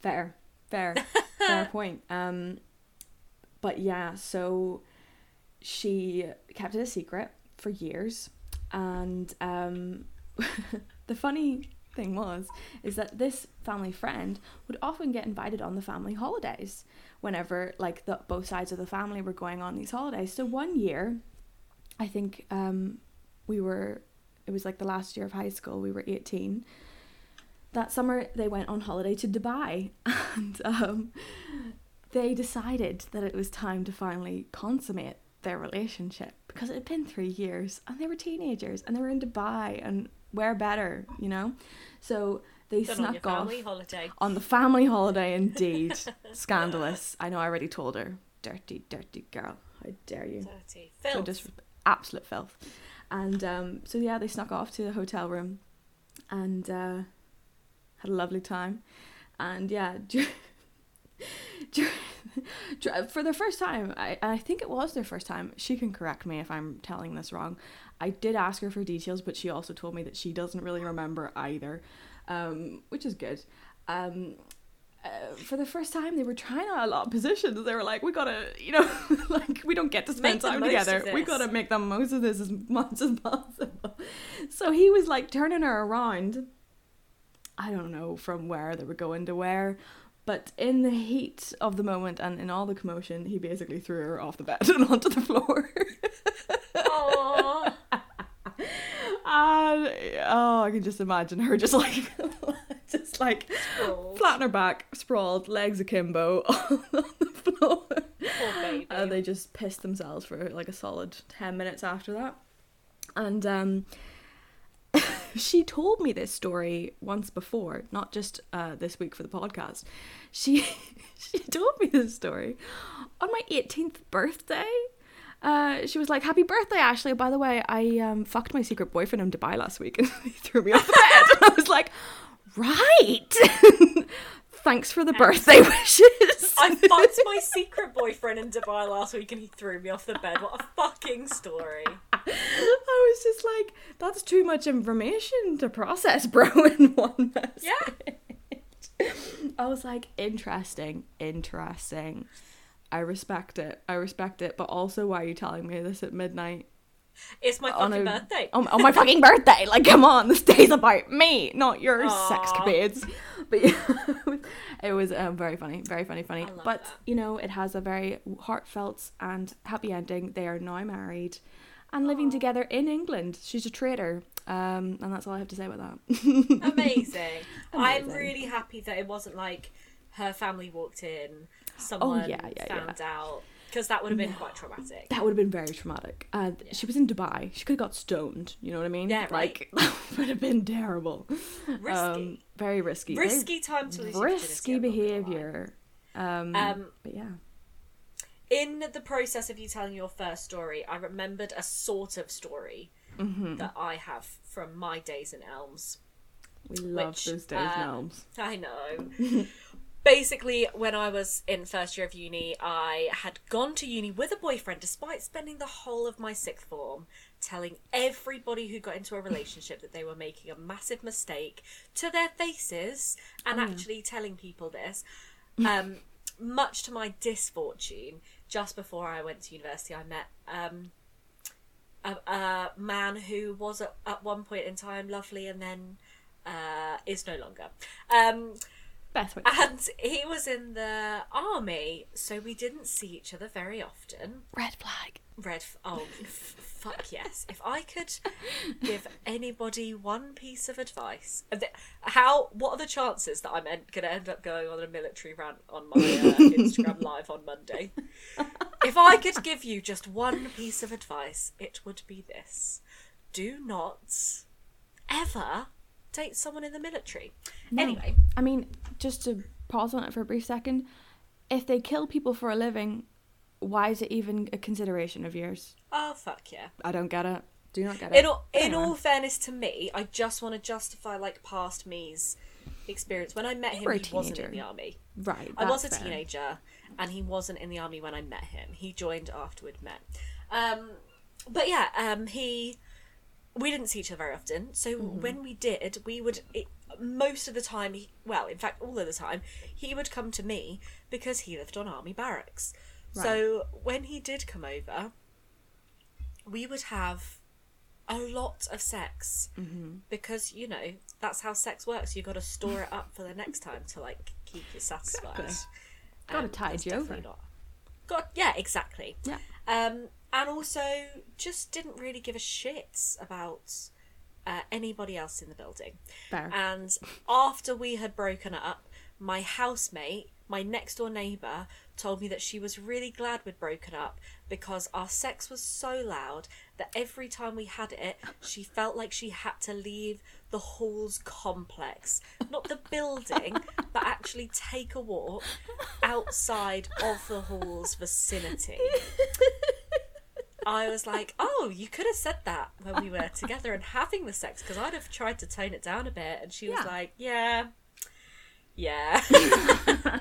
Speaker 2: fair, fair, fair point. Um, but yeah, so she kept it a secret for years, and um, the funny thing was is that this family friend would often get invited on the family holidays whenever like the both sides of the family were going on these holidays. So one year, I think um, we were it was like the last year of high school. We were eighteen. That summer, they went on holiday to Dubai, and um, they decided that it was time to finally consummate their relationship because it had been three years and they were teenagers and they were in Dubai and where better, you know? So they
Speaker 1: Done on
Speaker 2: snuck off
Speaker 1: holiday.
Speaker 2: on the family holiday indeed. Scandalous. I know I already told her. Dirty, dirty girl. How dare you?
Speaker 1: Dirty.
Speaker 2: So
Speaker 1: Filth.
Speaker 2: just absolute filth. And um, so yeah, they snuck off to the hotel room and uh, had a lovely time. And yeah, for the first time, I, I think it was their first time. She can correct me if I'm telling this wrong. I did ask her for details, but she also told me that she doesn't really remember either, um, which is good. Um, uh, for the first time, they were trying out a lot of positions. They were like, "We gotta, you know, like we don't get to spend time together. We gotta make the most of this as much as possible." So he was like turning her around. I don't know from where they were going to where, but in the heat of the moment and in all the commotion, he basically threw her off the bed and onto the floor.
Speaker 1: Aww.
Speaker 2: And oh, I can just imagine her just like, just like
Speaker 1: Sprawled.
Speaker 2: flat on her back, sprawled, legs akimbo on the floor.
Speaker 1: Poor baby.
Speaker 2: And they just pissed themselves for like a solid 10 minutes after that. And um, she told me this story once before, not just uh, this week for the podcast. She she told me this story on my 18th birthday. Uh, she was like, "Happy birthday, Ashley! By the way, I um, fucked my secret boyfriend in Dubai last week, and he threw me off the bed." And I was like, "Right, thanks for the birthday wishes."
Speaker 1: I fucked my secret boyfriend in Dubai last week and he threw me off the bed. What a fucking story.
Speaker 2: I was just like, that's too much information to process, bro, in one message.
Speaker 1: Yeah.
Speaker 2: I was like, interesting, interesting. I respect it. I respect it. But also, why are you telling me this at midnight?
Speaker 1: It's my
Speaker 2: on
Speaker 1: fucking
Speaker 2: a-
Speaker 1: birthday.
Speaker 2: On, on my fucking birthday. Like, come on, this day's about me, not your
Speaker 1: sex
Speaker 2: sexcapades. But yeah, it was um, very funny, very funny, funny. But,
Speaker 1: that.
Speaker 2: you know, it has a very heartfelt and happy ending. They are now married and living together in England. She's a traitor. Um, and that's all I have to say about that.
Speaker 1: Amazing. I'm really happy that it wasn't like her family walked in, someone
Speaker 2: Oh, yeah, yeah,
Speaker 1: found out, because that would have been quite traumatic.
Speaker 2: that would have been very traumatic. Uh, She was in Dubai. She could have got stoned. You know what I mean?
Speaker 1: Yeah, right.
Speaker 2: Like, that would have been terrible.
Speaker 1: Risky.
Speaker 2: Um, very risky.
Speaker 1: Risky time to lose
Speaker 2: risky
Speaker 1: I'm not gonna lie.
Speaker 2: behavior. Um,
Speaker 1: Um,
Speaker 2: but yeah.
Speaker 1: in the process of you telling your first story, I remembered a sort of story
Speaker 2: Mm-hmm.
Speaker 1: that I have from my days in Elms.
Speaker 2: We love
Speaker 1: which,
Speaker 2: those days in Elms.
Speaker 1: I know. Basically, when I was in first year of uni, I had gone to uni with a boyfriend despite spending the whole of my sixth form telling everybody who got into a relationship that they were making a massive mistake to their faces and actually telling people this. Um, much to my disfortune, just before I went to university, I met um, a, a man who was at, at one point in time lovely and then uh, is no longer. Um,
Speaker 2: Best way.
Speaker 1: and he was in the army, so we didn't see each other very often.
Speaker 2: Red flag.
Speaker 1: Red, f- oh, f- fuck yes. If I could give anybody one piece of advice, how, what are the chances that I'm going to end up going on a military rant on my uh, Instagram live on Monday? If I could give you just one piece of advice, it would be this: do not ever date someone in the military. Anyway,
Speaker 2: I mean, just to pause on it for a brief second, if they kill people for a living, why is it even a consideration of yours?
Speaker 1: oh fuck yeah.
Speaker 2: I don't get it. Do not get it.
Speaker 1: In all, in all fairness to me, I just want to justify like past me's experience. When I met him, he wasn't in the army.
Speaker 2: right.
Speaker 1: I was a
Speaker 2: fair.
Speaker 1: teenager, and he wasn't in the army when I met him. He joined after we'd met. Um, but yeah, um, he. We didn't see each other very often, so
Speaker 2: Mm-hmm.
Speaker 1: when we did, we would it, most of the time. He, well, in fact, all of the time, he would come to me because he lived on army barracks. Right. So when he did come over, we would have a lot of sex
Speaker 2: Mm-hmm.
Speaker 1: because you know that's how sex works. You've got to store it up for the next time to like keep you satisfied.
Speaker 2: Exactly. Gotta
Speaker 1: Um,
Speaker 2: tide you over.
Speaker 1: Not... Got yeah, exactly.
Speaker 2: Yeah.
Speaker 1: Um, and also just didn't really give a shit about uh, anybody else in the building.
Speaker 2: Fair.
Speaker 1: And after we had broken up, my housemate, my next door neighbour, told me that she was really glad we'd broken up because our sex was so loud that every time we had it, she felt like she had to leave the halls complex, not the building, but actually take a walk outside of the hall's vicinity. I was like, oh, you could have said that when we were together and having the sex because I'd have tried to tone it down a bit. And she was
Speaker 2: Yeah.
Speaker 1: like, yeah, yeah.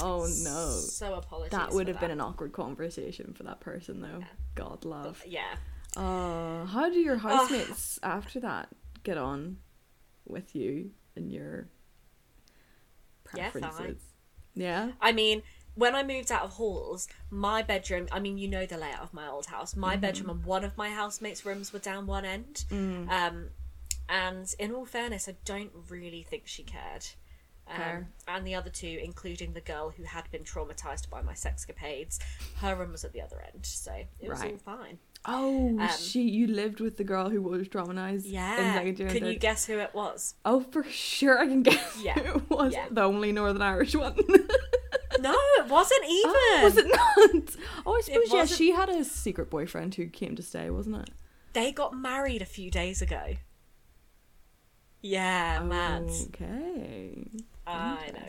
Speaker 2: oh no.
Speaker 1: so apologies.
Speaker 2: That would have been an awkward conversation for that person though. God love.
Speaker 1: Yeah.
Speaker 2: Uh, how do your housemates after that get on with you and your
Speaker 1: Yeah,
Speaker 2: preferences? Yeah.
Speaker 1: I mean, when I moved out of halls, my bedroom, I mean, you know the layout of my old house.
Speaker 2: Mm-hmm.
Speaker 1: My bedroom and one of my housemates' rooms were down one end.
Speaker 2: Mm.
Speaker 1: Um, and in all fairness, I don't really think she cared. Um, and the other two, including the girl who had been traumatized by my sexcapades, her room was at the other end, so it was
Speaker 2: Right.
Speaker 1: all fine.
Speaker 2: Oh,
Speaker 1: Um,
Speaker 2: she you lived with the girl who was traumatized.
Speaker 1: Yeah.
Speaker 2: and
Speaker 1: Can you guess who it was?
Speaker 2: Oh, for sure I can guess.
Speaker 1: Yeah,
Speaker 2: who it was
Speaker 1: yeah.
Speaker 2: the only Northern Irish one.
Speaker 1: No, it wasn't even.
Speaker 2: oh, was it not? Oh, I suppose yeah. She had a secret boyfriend who came to stay, wasn't it?
Speaker 1: They got married a few days ago. Yeah, mad.
Speaker 2: Okay.
Speaker 1: I know.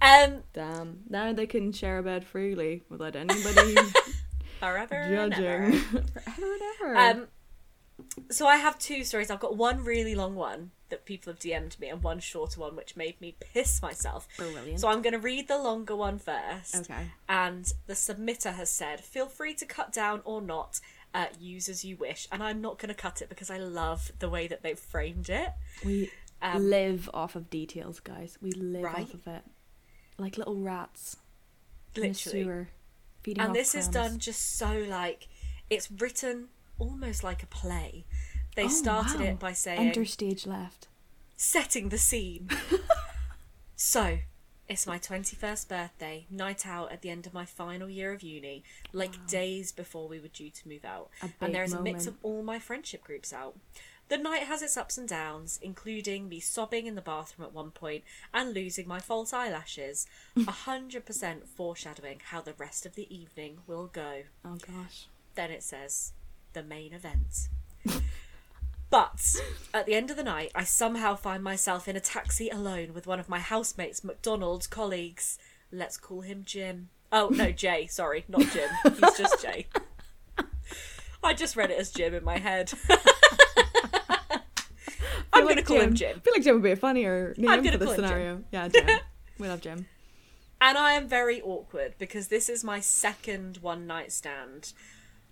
Speaker 1: Um,
Speaker 2: Damn. Now they can share a bed freely without anybody
Speaker 1: forever
Speaker 2: judging. Forever and ever.
Speaker 1: Um, so I have two stories. I've got one really long one that people have DM'd me, and one shorter one which made me piss myself.
Speaker 2: Brilliant.
Speaker 1: So I'm going to read the longer one first.
Speaker 2: Okay.
Speaker 1: And the submitter has said, "Feel free to cut down or not." Uh, use as you wish, and I'm not going to cut it because I love the way that they've framed it.
Speaker 2: We
Speaker 1: Um,
Speaker 2: live off of details, guys. We live
Speaker 1: Right?
Speaker 2: off of it. Like little rats in a
Speaker 1: Literally,
Speaker 2: sewer. Feeding
Speaker 1: and this is done just so like it's written almost like a play. They
Speaker 2: Oh,
Speaker 1: started
Speaker 2: wow.
Speaker 1: it by saying,
Speaker 2: Enter stage left.
Speaker 1: setting the scene. so, it's my 21st birthday, night out at the end of my final year of uni, like days before we were due to move out. And there is a mix of all my friendship groups out. The night has its ups and downs, including me sobbing in the bathroom at one point and losing my false eyelashes. A 100% foreshadowing how the rest of the evening will go.
Speaker 2: Oh gosh.
Speaker 1: Then it says, the main event. But at the end of the night, I somehow find myself in a taxi alone with one of my housemates, McDonald's colleagues. Let's call him Jim. Oh, no, Jay. Sorry, not Jim. He's just Jay. I just read it as Jim in my head. I'm going to call him Jim.
Speaker 2: I feel like Jim would be a funnier name
Speaker 1: I'm gonna
Speaker 2: for this
Speaker 1: call him Jim.
Speaker 2: scenario. Yeah, Jim. we love Jim.
Speaker 1: And I am very awkward because this is my second one night stand.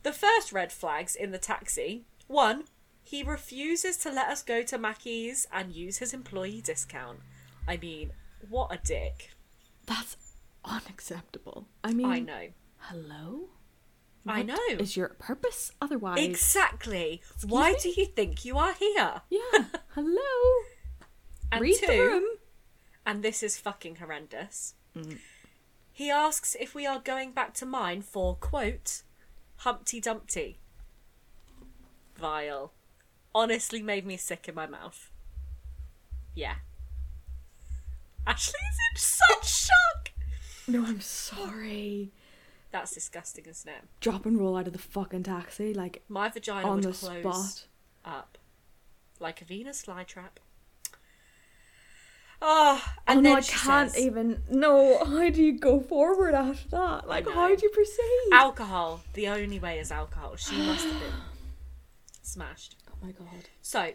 Speaker 1: The first red flags in the taxi one, he refuses to let us go to Mackey's and use his employee discount. I mean, what a dick.
Speaker 2: That's unacceptable. I mean,
Speaker 1: I know.
Speaker 2: hello.
Speaker 1: I know.
Speaker 2: Is your purpose otherwise?
Speaker 1: Exactly. Why
Speaker 2: me?
Speaker 1: do you think you are here?
Speaker 2: Yeah. Hello.
Speaker 1: And
Speaker 2: Read
Speaker 1: two,
Speaker 2: the room.
Speaker 1: and this is fucking horrendous.
Speaker 2: Mm.
Speaker 1: He asks if we are going back to mine for, quote, Humpty Dumpty. Vile. Honestly made me sick in my mouth. Yeah. Ashley's in such shock!
Speaker 2: No, I'm sorry.
Speaker 1: That's disgusting, isn't it?
Speaker 2: Drop and roll out of the fucking taxi, like
Speaker 1: My vagina
Speaker 2: on
Speaker 1: would
Speaker 2: the
Speaker 1: close
Speaker 2: spot.
Speaker 1: up. Like a Venus flytrap. Oh, and
Speaker 2: oh no,
Speaker 1: then
Speaker 2: I can't
Speaker 1: says,
Speaker 2: even. No, how do you go forward after that? Like, how do you proceed?
Speaker 1: Alcohol. The only way is alcohol. She must have been smashed.
Speaker 2: Oh my god.
Speaker 1: So,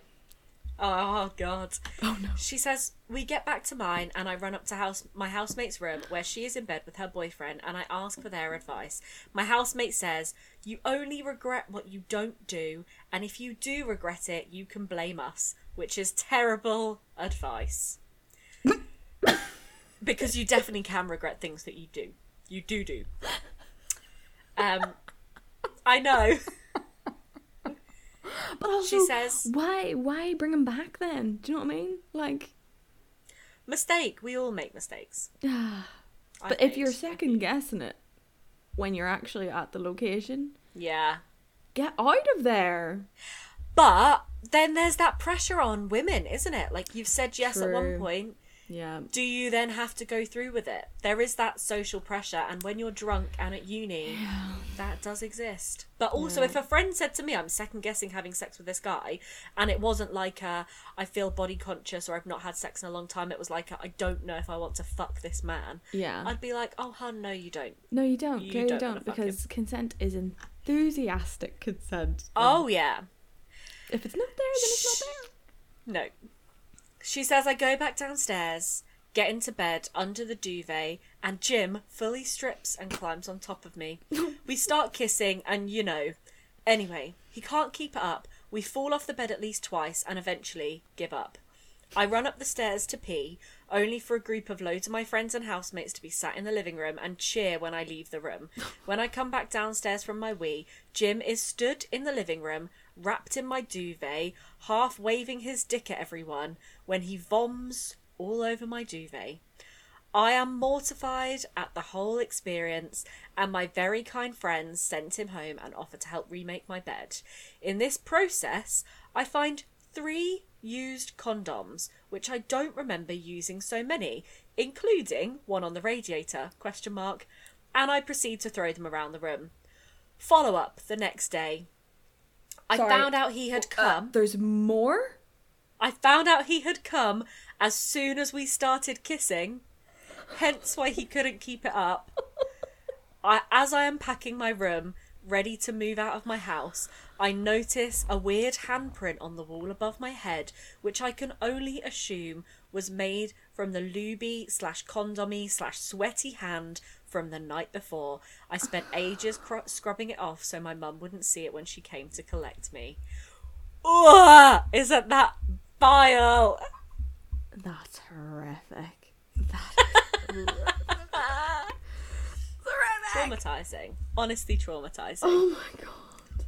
Speaker 1: oh god.
Speaker 2: Oh no.
Speaker 1: She says we get back to mine, and I run up to house my housemate's room where she is in bed with her boyfriend, and I ask for their advice. My housemate says you only regret what you don't do, and if you do regret it, you can blame us, which is terrible advice. because you definitely can regret things that you do. You do do. Um, I know.
Speaker 2: but also,
Speaker 1: She says-
Speaker 2: why why bring him back then? Do you know what I mean? Like,
Speaker 1: Mistake. We all make mistakes.
Speaker 2: but if you're second guessing it when you're actually at the location,
Speaker 1: Yeah.
Speaker 2: get out of there.
Speaker 1: But then there's that pressure on women, isn't it? Like you've said yes at one point.
Speaker 2: Yeah.
Speaker 1: Do you then have to go through with it? There is that social pressure, and when you're drunk and at uni, that does exist. But also, if a friend said to me, I'm second guessing having sex with this guy, and it wasn't like a, I feel body conscious or I've not had sex in a long time, it was like, "I don't know if I want to fuck this man.
Speaker 2: Yeah.
Speaker 1: I'd be like, oh, hun, no, you don't.
Speaker 2: No, you don't.
Speaker 1: You
Speaker 2: Clearly
Speaker 1: don't
Speaker 2: don't,
Speaker 1: wanna fuck him.
Speaker 2: because consent is enthusiastic consent.
Speaker 1: Oh, yeah.
Speaker 2: If it's not there, then it's not there.
Speaker 1: No. She says I go back downstairs, get into bed under the duvet, and Jim fully strips and climbs on top of me. we start kissing, and you know. Anyway, he can't keep it up. We fall off the bed at least twice and eventually give up. I run up the stairs to pee, only for a group of loads of my friends and housemates to be sat in the living room and cheer when I leave the room. When I come back downstairs from my wee, Jim is stood in the living room, wrapped in my duvet, half waving his dick at everyone, when he voms all over my duvet. I am mortified at the whole experience, and my very kind friends sent him home and offered to help remake my bed. In this process, I find three used condoms, which I don't remember using so many, including one on the radiator, question mark, and I proceed to throw them around the room. Follow up the next day. I
Speaker 2: Sorry.
Speaker 1: found out he had uh, come.
Speaker 2: There's more?
Speaker 1: I found out he had come as soon as we started kissing, hence why he couldn't keep it up. I, as I am packing my room, ready to move out of my house, I notice a weird handprint on the wall above my head, which I can only assume was made from the looby slash condomy slash sweaty hand from the night before. I spent ages cr- scrubbing it off so my mum wouldn't see it when she came to collect me. Ugh, isn't that vile?
Speaker 2: That's horrific. That
Speaker 1: Traumatizing. Honestly, traumatizing.
Speaker 2: Oh my god.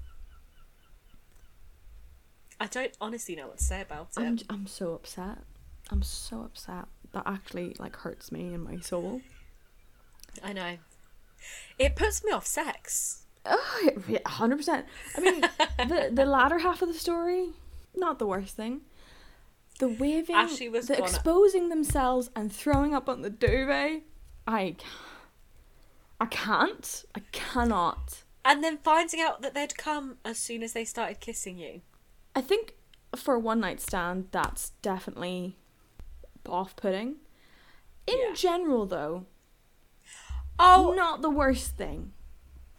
Speaker 1: I don't honestly know what to say about it.
Speaker 2: I'm I'm so upset. I'm so upset. That actually like hurts me in my soul.
Speaker 1: I know. It puts me off sex.
Speaker 2: Oh, hundred percent. I mean, the the latter half of the story, not the worst thing. The waving, the
Speaker 1: gonna-
Speaker 2: exposing themselves and throwing up on the duvet. I, I can't. I cannot.
Speaker 1: And then finding out that they'd come as soon as they started kissing you.
Speaker 2: I think for a one night stand, that's definitely off putting. In
Speaker 1: Yeah.
Speaker 2: general, though,
Speaker 1: Oh
Speaker 2: not the worst thing.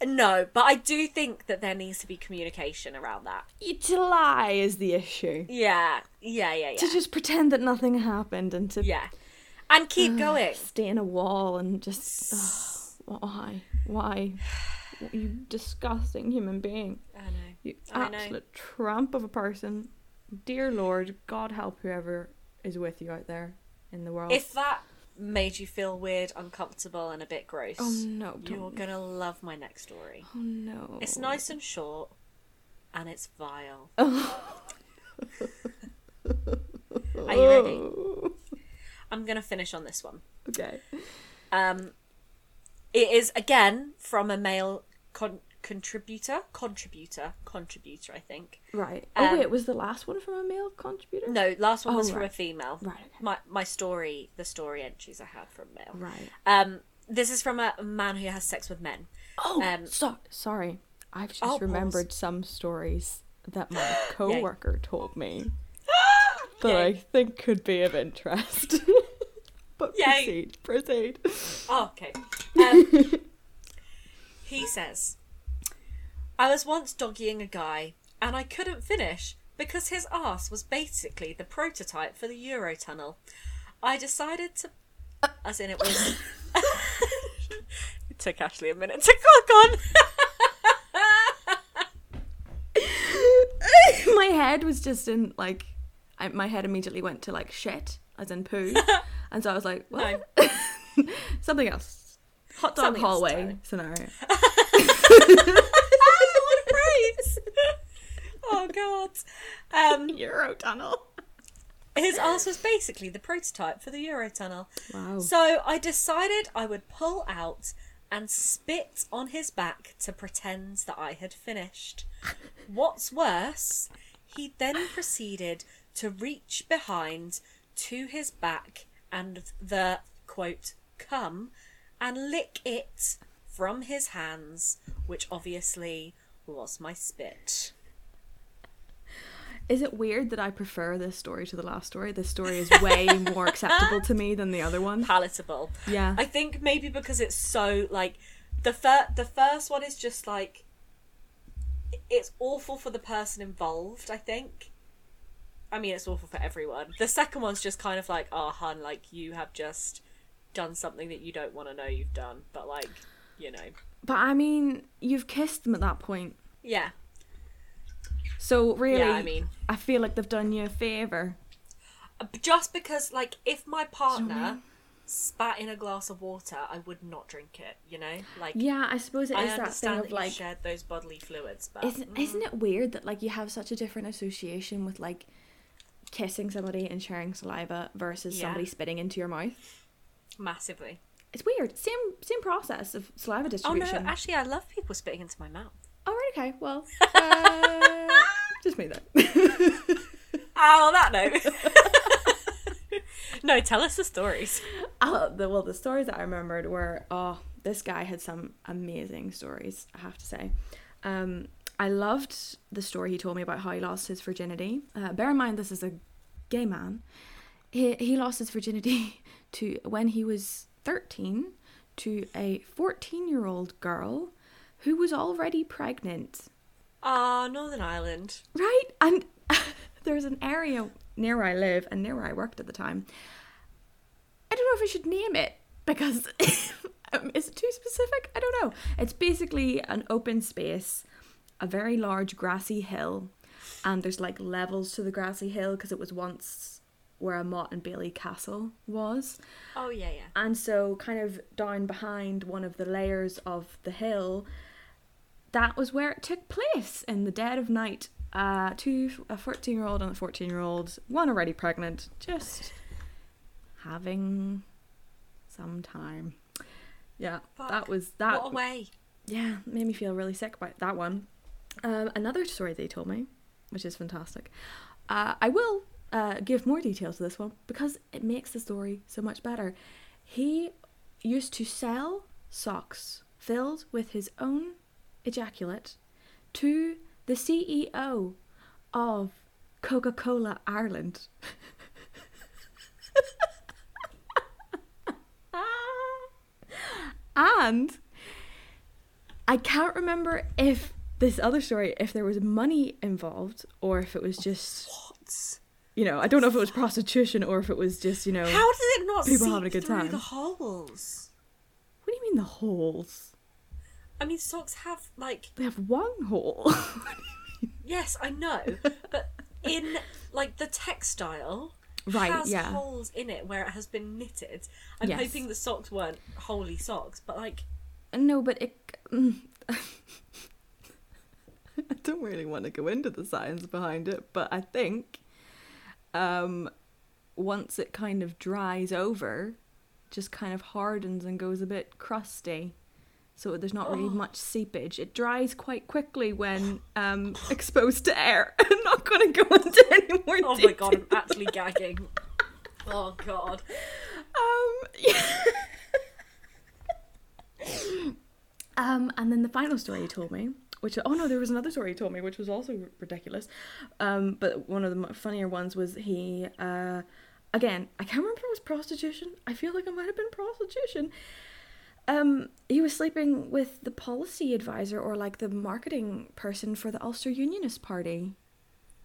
Speaker 1: no, but I do think that there needs to be communication around that.
Speaker 2: To lie is the issue.
Speaker 1: Yeah, yeah, yeah, yeah.
Speaker 2: To just pretend that nothing happened and to
Speaker 1: yeah. And keep going.
Speaker 2: stay in a wall and just why why you disgusting human being
Speaker 1: I know.
Speaker 2: you
Speaker 1: I know.
Speaker 2: absolute tramp of a person dear lord god help whoever is with you out there in the world
Speaker 1: If that made you feel weird, uncomfortable, and a bit gross,
Speaker 2: oh no
Speaker 1: you're gonna love my next story.
Speaker 2: oh no
Speaker 1: It's nice and short, and it's vile. Are you ready? I'm gonna finish on this one.
Speaker 2: okay
Speaker 1: Um, it is again from a male con- contributor, contributor, contributor. I think.
Speaker 2: right oh
Speaker 1: Um,
Speaker 2: wait was the last one from a male contributor
Speaker 1: No, last one
Speaker 2: Oh,
Speaker 1: was from a female.
Speaker 2: right okay.
Speaker 1: My my story, the story entries I had from male.
Speaker 2: right
Speaker 1: Um, this is from a man who has sex with men.
Speaker 2: oh
Speaker 1: Um,
Speaker 2: so, sorry i've just
Speaker 1: Oh, pause.
Speaker 2: remembered some stories that my co-worker told me that
Speaker 1: Yay.
Speaker 2: I think could be of interest. but
Speaker 1: Yay.
Speaker 2: proceed, proceed.
Speaker 1: Oh, okay. Um, he says, I was once doggying a guy and I couldn't finish because his ass was basically the prototype for the Eurotunnel. I decided to. As in, it was. it took Ashley a minute to click on.
Speaker 2: my head was just in like, I, my head immediately went to like shit, as in poo, and so I was like, what? Something else. Hot dog
Speaker 1: Something
Speaker 2: hallway scenario.
Speaker 1: what a praise! oh god. Um,
Speaker 2: Eurotunnel.
Speaker 1: his ass was basically the prototype for the Eurotunnel.
Speaker 2: Wow.
Speaker 1: So I decided I would pull out and spit on his back to pretend that I had finished. What's worse, he then proceeded to reach behind to his back and the quote cum and lick it from his hands, which obviously was my spit.
Speaker 2: Is it weird that I prefer this story to the last story? This story is way more acceptable to me than the other one.
Speaker 1: Palatable.
Speaker 2: Yeah.
Speaker 1: I think maybe because it's so like the fir- the first one is just like it's awful for the person involved, I think. I mean, it's awful for everyone. The second one's just kind of like, oh, hun, like you have just done something that you don't want to know you've done, but like, you know,
Speaker 2: But I mean, you've kissed them at that point.
Speaker 1: yeah,
Speaker 2: So really,
Speaker 1: yeah. I mean,
Speaker 2: I feel like they've done you a favour.
Speaker 1: Uh, just because like if my partner spat in a glass of water, I would not drink it. You know, like
Speaker 2: Yeah, I suppose it
Speaker 1: I
Speaker 2: is that thing of like,
Speaker 1: shared those bodily fluids, but
Speaker 2: isn't mm. isn't it weird that like you have such a different association with like kissing somebody and sharing saliva versus
Speaker 1: Yeah.
Speaker 2: somebody spitting into your mouth?
Speaker 1: Massively.
Speaker 2: It's weird. Same same process of saliva distribution.
Speaker 1: Oh no, actually, I love people spitting into my mouth.
Speaker 2: Oh, right, okay. Well, uh, just me then.
Speaker 1: oh, on that note. no, tell us the stories.
Speaker 2: Oh, the, well, the stories that I remembered were oh, this guy had some amazing stories. I have to say. Um, I loved the story he told me about how he lost his virginity. Uh, bear in mind, this is a gay man. He he lost his virginity to when he was thirteen to a fourteen year old girl who was already pregnant.
Speaker 1: Ah, Northern Ireland.
Speaker 2: Right? And there's an area near where I live and near where I worked at the time. I don't know if I should name it because um, is it too specific? I don't know. It's basically an open space, a very large grassy hill, and there's like levels to the grassy hill because it was once where a Motte and Bailey castle was.
Speaker 1: Oh yeah, yeah.
Speaker 2: And so, kind of down behind one of the layers of the hill, that was where it took place in the dead of night. Uh, two, a 14 year old and a 14 year old, one already pregnant, just having some time. Yeah, that was that.
Speaker 1: what a way.
Speaker 2: Yeah, made me feel really sick about that one. Um, another story they told me, which is fantastic. Uh, I will uh, give more details to this one because it makes the story so much better. He used to sell socks filled with his own ejaculate to the CEO of Coca Cola Ireland. and I can't remember if this other story, if there was money involved or if it was just,
Speaker 1: What?
Speaker 2: You know, I don't know if it was prostitution or if it was just, you know,
Speaker 1: How did it not
Speaker 2: People having a good time.
Speaker 1: the holes?
Speaker 2: what do you mean the holes?
Speaker 1: I mean, socks have like
Speaker 2: They have one hole.
Speaker 1: yes, I know, but in like the textile.
Speaker 2: Right,
Speaker 1: has
Speaker 2: yeah.
Speaker 1: holes in it where it has been knitted. I'm
Speaker 2: Yes.
Speaker 1: hoping the socks weren't holy socks, but like
Speaker 2: no, but it. mm. I don't really want to go into the science behind it, but I think um, once it kind of dries over, just kind of hardens and goes a bit crusty. So there's not really
Speaker 1: Oh.
Speaker 2: much seepage. It dries quite quickly when um, exposed to air. I'm not going to go into any more
Speaker 1: oh my god, I'm actually gagging. Oh god.
Speaker 2: Um, yeah. um, and then the final story he told me, which oh no, there was another story he told me, which was also ridiculous. Um, but one of the funnier ones was he, uh, again, I can't remember if it was prostitution. I feel like it might have been prostitution. Um, he was sleeping with the policy advisor or like the marketing person for the Ulster Unionist Party.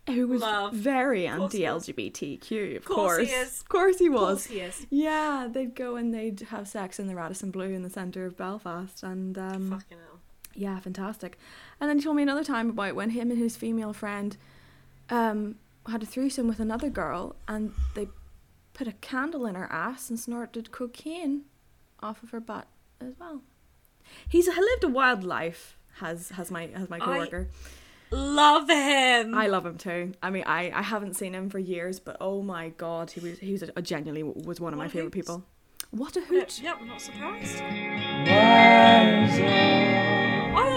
Speaker 2: Who was
Speaker 1: Love.
Speaker 2: very
Speaker 1: Of course he was.
Speaker 2: anti-LGBTQ, of
Speaker 1: Course
Speaker 2: course.
Speaker 1: he is.
Speaker 2: Of course he
Speaker 1: Of
Speaker 2: was.
Speaker 1: course he is.
Speaker 2: Yeah, they'd go and they'd have sex in the Radisson Blu in the centre of Belfast, and um,
Speaker 1: Fucking hell.
Speaker 2: Yeah, fantastic. And then he told me another time about when him and his female friend um, had a threesome with another girl, and they put a candle in her ass and snorted cocaine off of her butt as well. He's lived a wild life. Has has my has my
Speaker 1: I-
Speaker 2: coworker.
Speaker 1: love him.
Speaker 2: I love him too. I mean, I, I haven't seen him for years, but oh my god, he was he was a, a genuinely was one of my
Speaker 1: What a
Speaker 2: favorite
Speaker 1: hoot.
Speaker 2: people. What a hoot!
Speaker 1: Yep, I'm not surprised.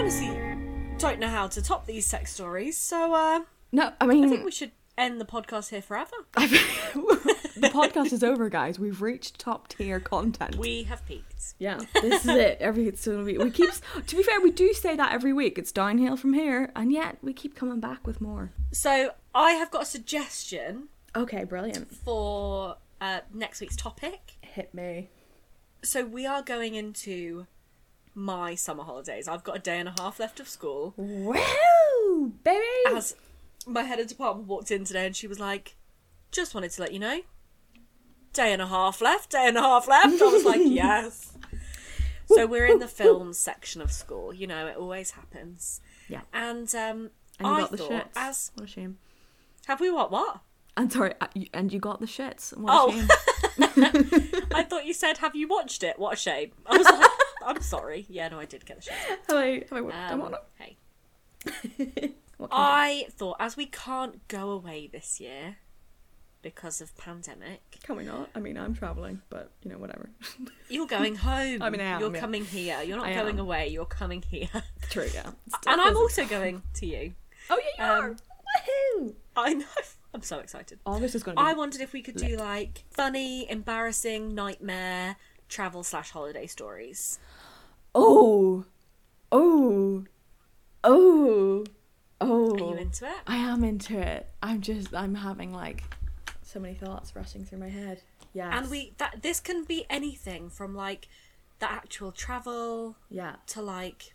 Speaker 4: Wiser.
Speaker 1: I honestly don't know how to top these sex stories, so uh,
Speaker 2: No, I mean, I
Speaker 1: think we should end the podcast here forever.
Speaker 2: the podcast is over, guys. We've reached top tier content.
Speaker 1: We have peaked.
Speaker 2: yeah, this is it. Every it's gonna be. We keep. To be fair, we do say that every week. It's downhill from here, and yet we keep coming back with more.
Speaker 1: So I have got a suggestion
Speaker 2: Okay, brilliant.
Speaker 1: for uh, next week's topic.
Speaker 2: Hit me.
Speaker 1: So we are going into my summer holidays. I've got a day and a half left of school.
Speaker 2: Woo, baby.
Speaker 1: As my head of department walked in today and she was like, just wanted to let you know. Day and a half left, day and a half left. I was like, yes. So we're in the film section of school. You know, it always happens.
Speaker 2: Yeah.
Speaker 1: And um,
Speaker 2: and you
Speaker 1: I
Speaker 2: got the
Speaker 1: thought,
Speaker 2: shits.
Speaker 1: as
Speaker 2: What a shame.
Speaker 1: have we what what?
Speaker 2: And sorry, uh, and you got the shits. What a
Speaker 1: Oh.
Speaker 2: shame.
Speaker 1: I thought you said, have you watched it? What a shame. I was like, I'm sorry. Yeah, no, I did get the shit.
Speaker 2: Hello, I, have I worked
Speaker 1: Um, hey.
Speaker 2: it? What can I
Speaker 1: thought, as we can't go away this year because of pandemic.
Speaker 2: Can we not? I mean, I'm traveling, but you know, whatever.
Speaker 1: you're going home.
Speaker 2: I mean, I am,
Speaker 1: You're
Speaker 2: yeah.
Speaker 1: coming here. You're not
Speaker 2: I
Speaker 1: going
Speaker 2: am.
Speaker 1: away. You're coming here.
Speaker 2: True, yeah.
Speaker 1: and I'm also going to you.
Speaker 2: Oh yeah, you
Speaker 1: um,
Speaker 2: are. Woohoo!
Speaker 1: I know. I'm so excited.
Speaker 2: August is going to be.
Speaker 1: I wondered if we could do like funny, embarrassing, nightmare travel slash holiday stories.
Speaker 2: Oh, oh, oh, oh.
Speaker 1: Are you into it?
Speaker 2: I am into it. I'm just. I'm having like so many thoughts rushing through my head. Yeah.
Speaker 1: And we that this can be anything from like the actual travel
Speaker 2: Yeah.
Speaker 1: to like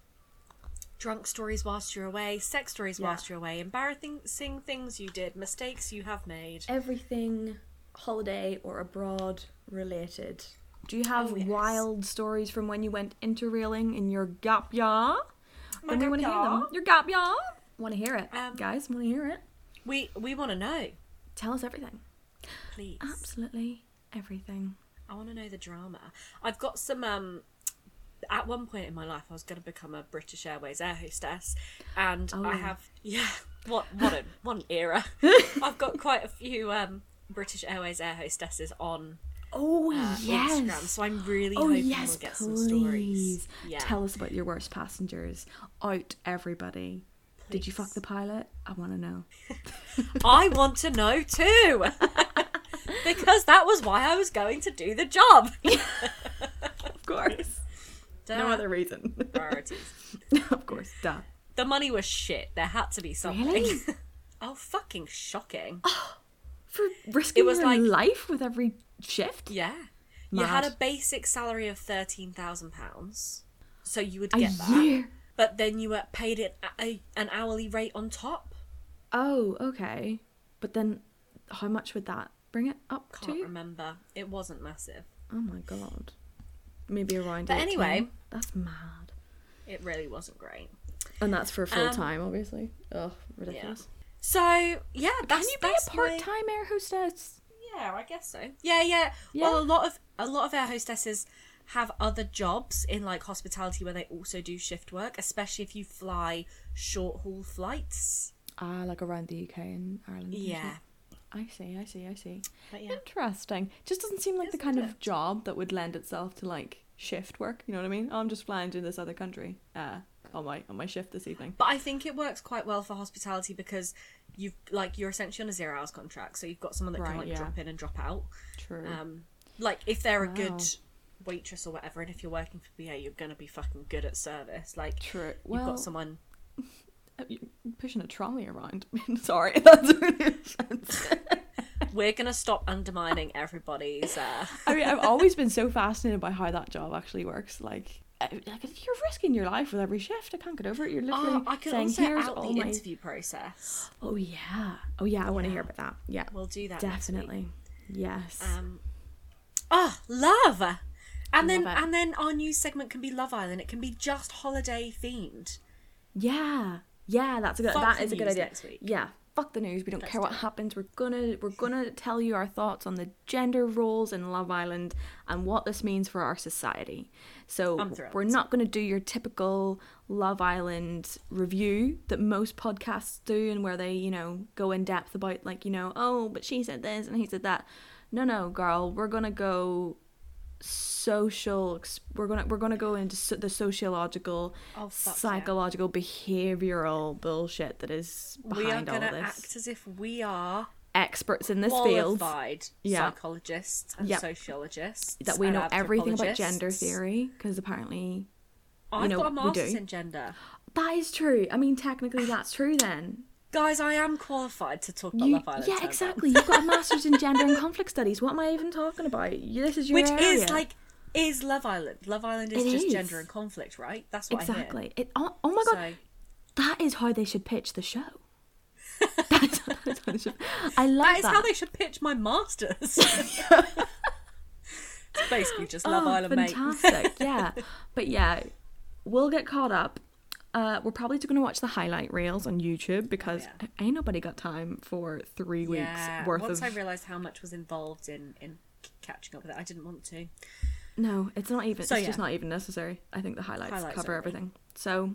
Speaker 1: drunk stories whilst you're away, sex stories
Speaker 2: Yeah.
Speaker 1: whilst you're away, embarrassing things you did, mistakes you have made.
Speaker 2: Everything holiday or abroad related. Do you have
Speaker 1: Oh, yes.
Speaker 2: wild stories from when you went interrailing in your gap year?
Speaker 1: My
Speaker 2: And we want to hear them. Your gap year. Want to hear it,
Speaker 1: Um,
Speaker 2: guys? Want to hear it?
Speaker 1: We we want to know,
Speaker 2: Tell us everything.
Speaker 1: please.
Speaker 2: Absolutely everything.
Speaker 1: I want to know the drama. I've got some. um At one point in my life, I was going to become a British Airways air hostess, and
Speaker 2: Oh.
Speaker 1: I have yeah. What what a what an era! I've got quite a few um British Airways air hostesses on
Speaker 2: Oh
Speaker 1: uh,
Speaker 2: yes.
Speaker 1: Instagram, so I'm really
Speaker 2: oh
Speaker 1: hoping
Speaker 2: yes,
Speaker 1: we'll get some
Speaker 2: please.
Speaker 1: stories. Yeah.
Speaker 2: Tell us about your worst passengers. Out everybody. Did you fuck the pilot? I want to know.
Speaker 1: I want to know too. because that was why I was going to do the job.
Speaker 2: Of course.
Speaker 1: Duh.
Speaker 2: no other reason.
Speaker 1: priorities.
Speaker 2: of course. Duh.
Speaker 1: The money was shit. There had to be something.
Speaker 2: Really?
Speaker 1: oh, fucking shocking.
Speaker 2: For risking
Speaker 1: was
Speaker 2: your
Speaker 1: like-
Speaker 2: life with every shift.
Speaker 1: Yeah. You had a basic salary of £13,000. So you would
Speaker 2: A
Speaker 1: get that.
Speaker 2: year.
Speaker 1: But then you were paid it a, an hourly rate on top.
Speaker 2: Oh, okay. But then, how much would that bring it up
Speaker 1: Can't
Speaker 2: to?
Speaker 1: remember. It wasn't massive.
Speaker 2: Oh my god. Maybe around.
Speaker 1: But
Speaker 2: 18.
Speaker 1: anyway.
Speaker 2: that's mad.
Speaker 1: It really wasn't great.
Speaker 2: And that's for full
Speaker 1: Um,
Speaker 2: time, obviously. Oh, ridiculous.
Speaker 1: So, yeah, that's
Speaker 2: Can you be a part time air hostess?
Speaker 1: Yeah, I guess so. Yeah, yeah.
Speaker 2: Yeah.
Speaker 1: Well, a lot of a lot of air hostesses have other jobs in like hospitality where they also do shift work, especially if you fly short haul flights.
Speaker 2: Ah, like around the UK and Ireland.
Speaker 1: Yeah.
Speaker 2: I see, I see, I see.
Speaker 1: Yeah.
Speaker 2: Interesting. Just doesn't seem like the
Speaker 1: Isn't
Speaker 2: kind
Speaker 1: it?
Speaker 2: of job that would lend itself to like shift work. You know what I mean? Oh, I'm just flying to this other country. Uh, on my on my shift this evening.
Speaker 1: But I think it works quite well for hospitality because you've like you're essentially on a zero hours contract, so you've got someone that can like
Speaker 2: yeah.
Speaker 1: drop in and drop out.
Speaker 2: True.
Speaker 1: Um, like if they're a good waitress or whatever, and if you're working for BA, you're gonna be fucking good at service. Like
Speaker 2: True.
Speaker 1: you've
Speaker 2: Well,
Speaker 1: got someone.
Speaker 2: you're pushing a trolley around. Sorry, that's really offensive.
Speaker 1: We're gonna stop undermining everybody's. Uh,
Speaker 2: I mean, I've always been so fascinated by how that job actually works. Like you're risking your life with every shift. I can't get over it. You're literally
Speaker 1: Oh, I can
Speaker 2: saying,
Speaker 1: also
Speaker 2: "Here's
Speaker 1: out
Speaker 2: all
Speaker 1: the
Speaker 2: my."
Speaker 1: interview process.
Speaker 2: Oh yeah. Oh yeah. I want to hear about that. Yeah.
Speaker 1: We'll do that.
Speaker 2: Definitely. Yes.
Speaker 1: Um, oh, love. And then
Speaker 2: Love
Speaker 1: and then our new segment can be Love Island. It can be just holiday themed.
Speaker 2: yeah. Yeah. That's a good.
Speaker 1: Fuck
Speaker 2: that is a good idea.
Speaker 1: next week.
Speaker 2: Yeah. Fuck the news. We don't
Speaker 1: Let's
Speaker 2: care
Speaker 1: do
Speaker 2: what
Speaker 1: it.
Speaker 2: happens. We're gonna we're gonna tell you our thoughts on the gender roles in Love Island and what this means for our society. So we're not gonna do your typical Love Island review that most podcasts do, and where they you know go in depth about like you know oh but she said this and he said that. No, no, girl. We're gonna go social we're gonna we're gonna go into so- the sociological
Speaker 1: Oh,
Speaker 2: psychological behavioral bullshit that is behind
Speaker 1: We are going to
Speaker 2: this
Speaker 1: act as if we are
Speaker 2: experts in this field
Speaker 1: qualified
Speaker 2: Yeah.
Speaker 1: psychologists and
Speaker 2: Yep.
Speaker 1: sociologists.
Speaker 2: that we know everything about gender theory because apparently
Speaker 1: I've
Speaker 2: know,
Speaker 1: got a master's in gender.
Speaker 2: that is true i mean technically that's true then
Speaker 1: Guys, I am qualified to talk about
Speaker 2: You-
Speaker 1: Love Island.
Speaker 2: yeah exactly you've got a master's in gender and conflict studies what am i even talking about this is your
Speaker 1: Which
Speaker 2: area.
Speaker 1: is like, is Love Island. Love Island is
Speaker 2: It
Speaker 1: just
Speaker 2: is.
Speaker 1: gender and conflict, right? That's what I
Speaker 2: exactly it oh, oh my god
Speaker 1: hear.
Speaker 2: that is how they should pitch the show that's, that's how they should, i love
Speaker 1: So,
Speaker 2: that
Speaker 1: that is how they should pitch my masters. it's basically just Love
Speaker 2: oh,
Speaker 1: Island, mate.
Speaker 2: fantastic. yeah. But yeah, we'll get caught up. Uh, we're probably just going to watch the highlight reels on YouTube because
Speaker 1: Oh, yeah.
Speaker 2: ain't nobody got time for three weeks
Speaker 1: Yeah.
Speaker 2: worth
Speaker 1: Once
Speaker 2: of.
Speaker 1: I realised how much was involved in in catching up with it, I didn't want to.
Speaker 2: No, it's not even.
Speaker 1: So,
Speaker 2: it's just not even necessary. I think the highlights,
Speaker 1: Highlights
Speaker 2: cover everything. So,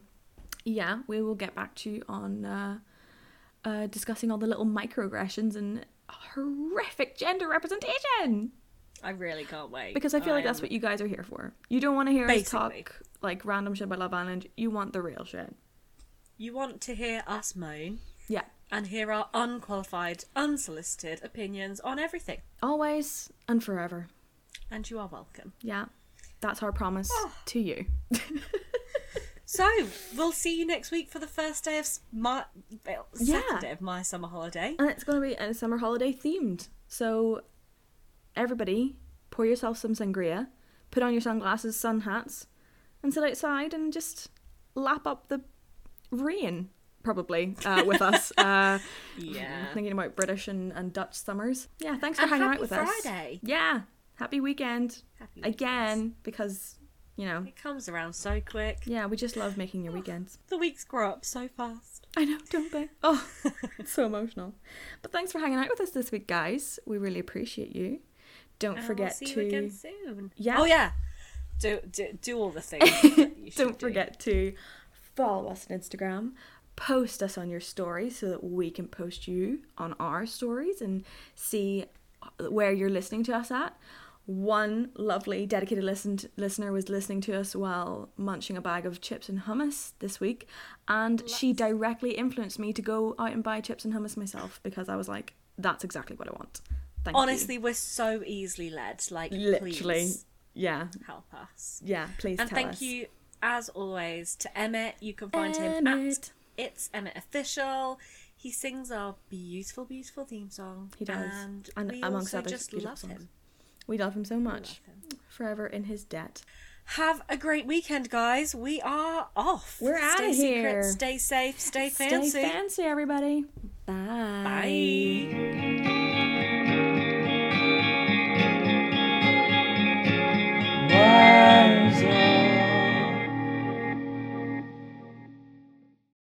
Speaker 2: yeah, we will get back to you on uh, uh, discussing all the little microaggressions and horrific gender representation.
Speaker 1: I really can't wait
Speaker 2: Because I feel like
Speaker 1: am-
Speaker 2: that's what you guys are here for. You don't want to hear us talk like random shit about Love Island. You want the real shit.
Speaker 1: you want to hear us moan
Speaker 2: Yeah.
Speaker 1: and hear our unqualified, unsolicited opinions on everything.
Speaker 2: Always and forever.
Speaker 1: And you are welcome.
Speaker 2: Yeah. That's our promise ah. to you.
Speaker 1: So we'll see you next week for the first day of my well,
Speaker 2: Yeah.
Speaker 1: second of my summer holiday.
Speaker 2: And it's going to be a summer holiday themed. So, everybody, pour yourself some sangria, put on your sunglasses, sun hats, and sit outside and just lap up the rain, probably, uh, with us. Uh,
Speaker 1: Yeah.
Speaker 2: Thinking about British and, and Dutch summers. Yeah, thanks for
Speaker 1: And
Speaker 2: hanging out with
Speaker 1: Friday.
Speaker 2: us. Yeah. Happy weekend.
Speaker 1: Happy
Speaker 2: Again, because, you know,
Speaker 1: It comes around so quick.
Speaker 2: yeah, we just love making your weekends.
Speaker 1: The weeks grow up so fast.
Speaker 2: I know, don't they? Oh, it's so emotional. But thanks for hanging out with us this week, guys. We really appreciate you. Don't
Speaker 1: And
Speaker 2: forget
Speaker 1: we'll see
Speaker 2: to
Speaker 1: you again soon.
Speaker 2: Yeah.
Speaker 1: Oh yeah. Do do, do all the things. that you
Speaker 2: don't
Speaker 1: do.
Speaker 2: forget to follow us on Instagram, post us on your stories so that we can post you on our stories and see where you're listening to us at. One lovely dedicated listen listener was listening to us while munching a bag of chips and hummus this week, and she directly influenced me to go out and buy chips and hummus myself because I was like, "That's exactly what I want." Thank
Speaker 1: Honestly, we're so easily led. Like,
Speaker 2: literally,
Speaker 1: please
Speaker 2: yeah,
Speaker 1: help us.
Speaker 2: yeah. Please
Speaker 1: And thank
Speaker 2: us.
Speaker 1: you, as always, to Emmett. You can find him at It's Emmett Official. He sings our beautiful, beautiful theme song.
Speaker 2: He does.
Speaker 1: And,
Speaker 2: And
Speaker 1: we
Speaker 2: amongst
Speaker 1: also
Speaker 2: other
Speaker 1: just love
Speaker 2: songs.
Speaker 1: him.
Speaker 2: We love him so much.
Speaker 1: Him.
Speaker 2: Forever in his debt.
Speaker 1: Have a great weekend, guys. We are off.
Speaker 2: We're
Speaker 1: stay
Speaker 2: outta
Speaker 1: secret,
Speaker 2: here.
Speaker 1: Stay safe. Stay fancy.
Speaker 2: Stay fancy, everybody. Bye.
Speaker 1: Bye.
Speaker 4: Rise up.